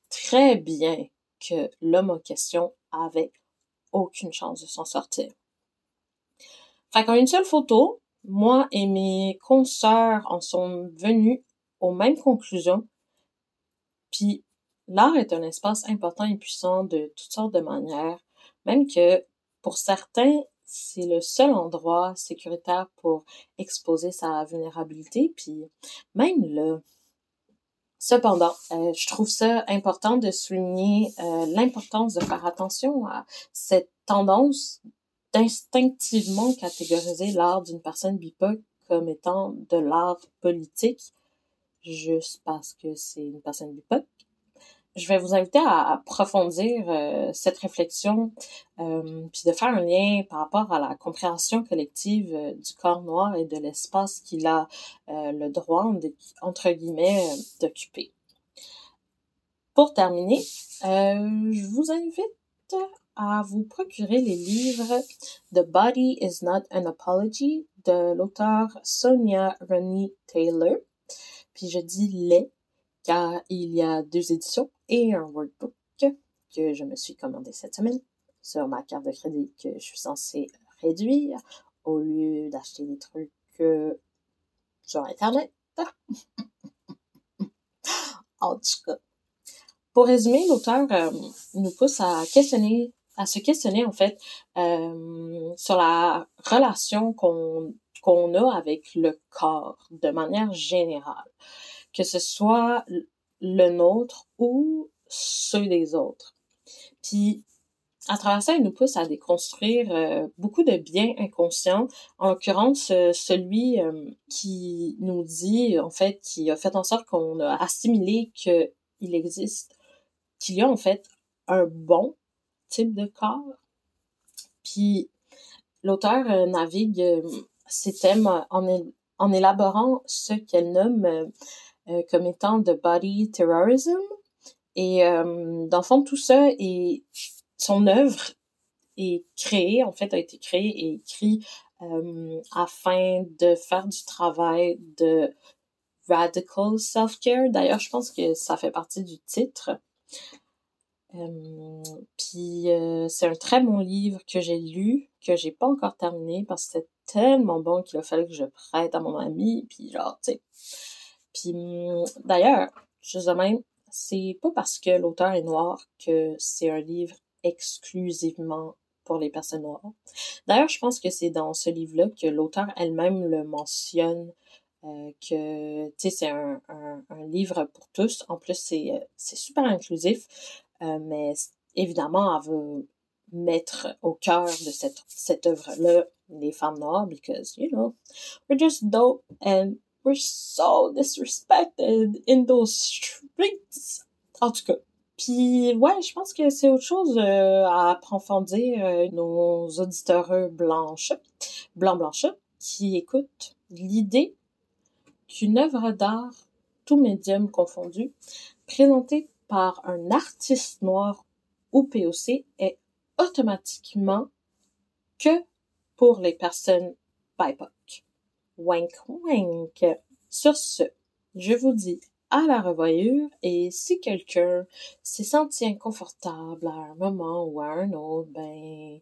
très bien que l'homme en question avait aucune chance de s'en sortir. Fait qu'en une seule photo, moi et mes consoeurs en sont venus aux mêmes conclusions. Puis l'art est un espace important et puissant de toutes sortes de manières, même que pour certains, c'est le seul endroit sécuritaire pour exposer sa vulnérabilité, puis même. Cependant, euh, je trouve ça important de souligner euh, l'importance de faire attention à cette tendance d'instinctivement catégoriser l'art d'une personne BIPOC comme étant de l'art politique juste parce que c'est une personne BIPOC. Je vais vous inviter à approfondir euh, cette réflexion, euh, puis de faire un lien par rapport à la compréhension collective euh, du corps noir et de l'espace qu'il a le droit, entre guillemets, d'occuper. Pour terminer, je vous invite à vous procurer les livres The Body is Not an Apology de l'auteur Sonia Rennie Taylor. Puis je dis les car il y a deux éditions et un workbook que je me suis commandé cette semaine sur ma carte de crédit que je suis censée réduire au lieu d'acheter des trucs euh, sur Internet. en tout cas. Pour résumer, l'auteur euh, nous pousse à questionner à se questionner en fait euh, sur la relation qu'on qu'on a avec le corps de manière générale, que ce soit le nôtre ou ceux des autres. Puis à travers ça, il nous pousse à déconstruire euh, beaucoup de biens inconscients, en l'occurrence celui euh, qui nous dit, en fait, qui a fait en sorte qu'on a assimilé qu'il existe, qu'il y a en fait un bon type de corps. Puis l'auteur euh, navigue ces thèmes en, en élaborant ce qu'elle nomme comme étant de body terrorism. Et dans le fond, tout ça et son œuvre est créée, en fait, a été créée et écrite afin de faire du travail de radical self-care. D'ailleurs, je pense que ça fait partie du titre. Euh, puis euh, c'est un très bon livre que j'ai lu, que j'ai pas encore terminé parce que c'est tellement bon qu'il a fallu que je prête à mon ami, puis genre, tu sais. Puis d'ailleurs, juste de même, c'est pas parce que l'auteur est noir que c'est un livre exclusivement pour les personnes noires. D'ailleurs, je pense que c'est dans ce livre-là que l'auteur elle-même le mentionne, euh, que, c'est un, un, un, livre pour tous. En plus, c'est, c'est super inclusif. Euh, mais évidemment, elle veut mettre au cœur de cette, cette œuvre-là les femmes noires because, you know, we're just dope and we're so disrespected in those streets. En tout cas. Puis, ouais, je pense que c'est autre chose euh, à approfondir euh, nos auditeurs blanches, blancs blanches, qui écoutent l'idée qu'une œuvre d'art, tout médium confondu, présentée par un artiste noir ou POC est automatiquement que pour les personnes BIPOC. Wink wink. Sur ce, je vous dis à la revoyure et si quelqu'un s'est senti inconfortable à un moment ou à un autre, ben,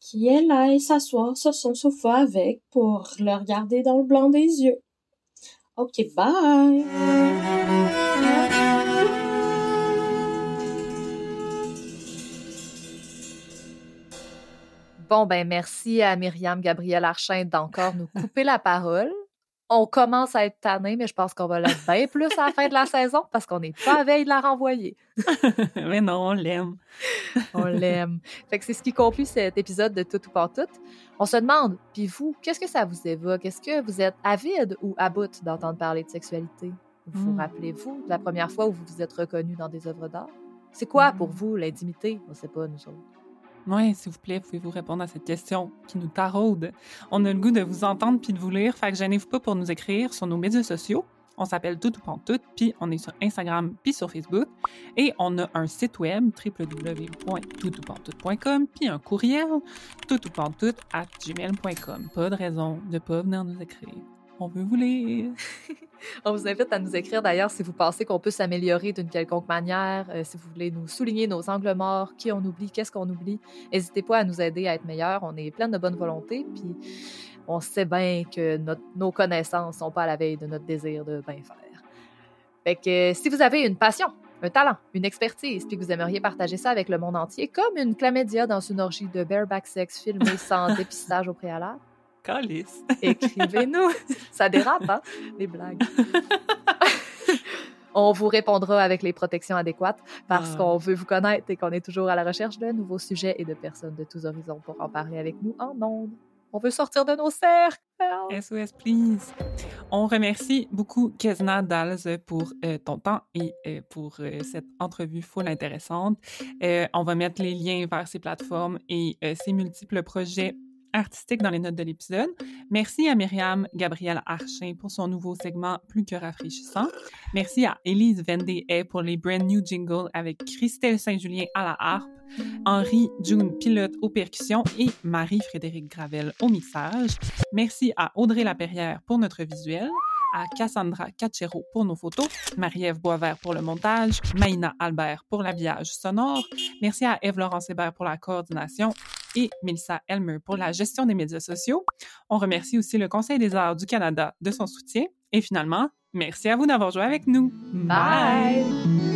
qui est aille s'asseoir sur son sofa avec pour le regarder dans le blanc des yeux. Ok, bye! Bon, ben merci à Myriam Gabriel Archin d'encore nous couper la parole. On commence à être tanné, mais je pense qu'on va l'être bien plus à la fin de la saison parce qu'on n'est pas à veille de la renvoyer. mais non, on l'aime. on l'aime. Fait que c'est ce qui conclut cet épisode de Tout ou pas tout. On se demande, puis vous, qu'est-ce que ça vous évoque? Est-ce que vous êtes avide ou à bout d'entendre parler de sexualité? Vous vous hmm. rappelez-vous de la première fois où vous vous êtes reconnu dans des œuvres d'art? C'est quoi pour hmm. vous l'intimité? On ne sait pas, nous autres. Oui, s'il vous plaît, pouvez-vous répondre à cette question qui nous taraude? On a le goût de vous entendre puis de vous lire, fait que gênez-vous pas pour nous écrire sur nos médias sociaux. On s'appelle Tout ou Tout, puis on est sur Instagram puis sur Facebook. Et on a un site web, www.toutoupantout.com, puis un courriel, toutoupantout at gmail.com. Pas de raison de pas venir nous écrire. On veut vous lire. On vous invite à nous écrire d'ailleurs si vous pensez qu'on peut s'améliorer d'une quelconque manière, euh, si vous voulez nous souligner nos angles morts, qui on oublie, qu'est-ce qu'on oublie. N'hésitez pas à nous aider à être meilleurs. On est plein de bonne volonté, puis on sait bien que nos connaissances sont pas à la veille de notre désir de bien faire. Fait que si vous avez une passion, un talent, une expertise, puis que vous aimeriez partager ça avec le monde entier, comme une clamédia dans une orgie de bareback sex filmée sans dépistage au préalable, Calice. écrivez-nous. ça dérape, hein, les blagues. On vous répondra avec les protections adéquates parce Ah. qu'on veut vous connaître et qu'on est toujours à la recherche de nouveaux sujets et de personnes de tous horizons pour en parler avec nous en ondes. On veut sortir de nos cercles. SOS, please. On remercie beaucoup Kesna Dals pour euh, ton temps et euh, pour euh, cette entrevue full intéressante. On va mettre les liens vers ces plateformes et ses multiples projets artistiques dans les notes de l'épisode. Merci à Myriam Gabrielle Archin pour son nouveau segment plus que rafraîchissant. Merci à Élise Vendée pour les brand new jingles avec Christelle Saint-Julien à la harpe, Henri June pilote aux percussions et Marie-Frédéric Gravel au mixage. Merci à Audrey Laperrière pour notre visuel, à Cassandra Cachero pour nos photos, Marie-Ève Boisvert pour le montage, Maïna Albert pour l'habillage sonore. Merci à Eve-Laurence Hébert pour la coordination et Melissa Elmer pour la gestion des médias sociaux. On remercie aussi le Conseil des arts du Canada de son soutien. Et finalement, merci à vous d'avoir joué avec nous. Bye.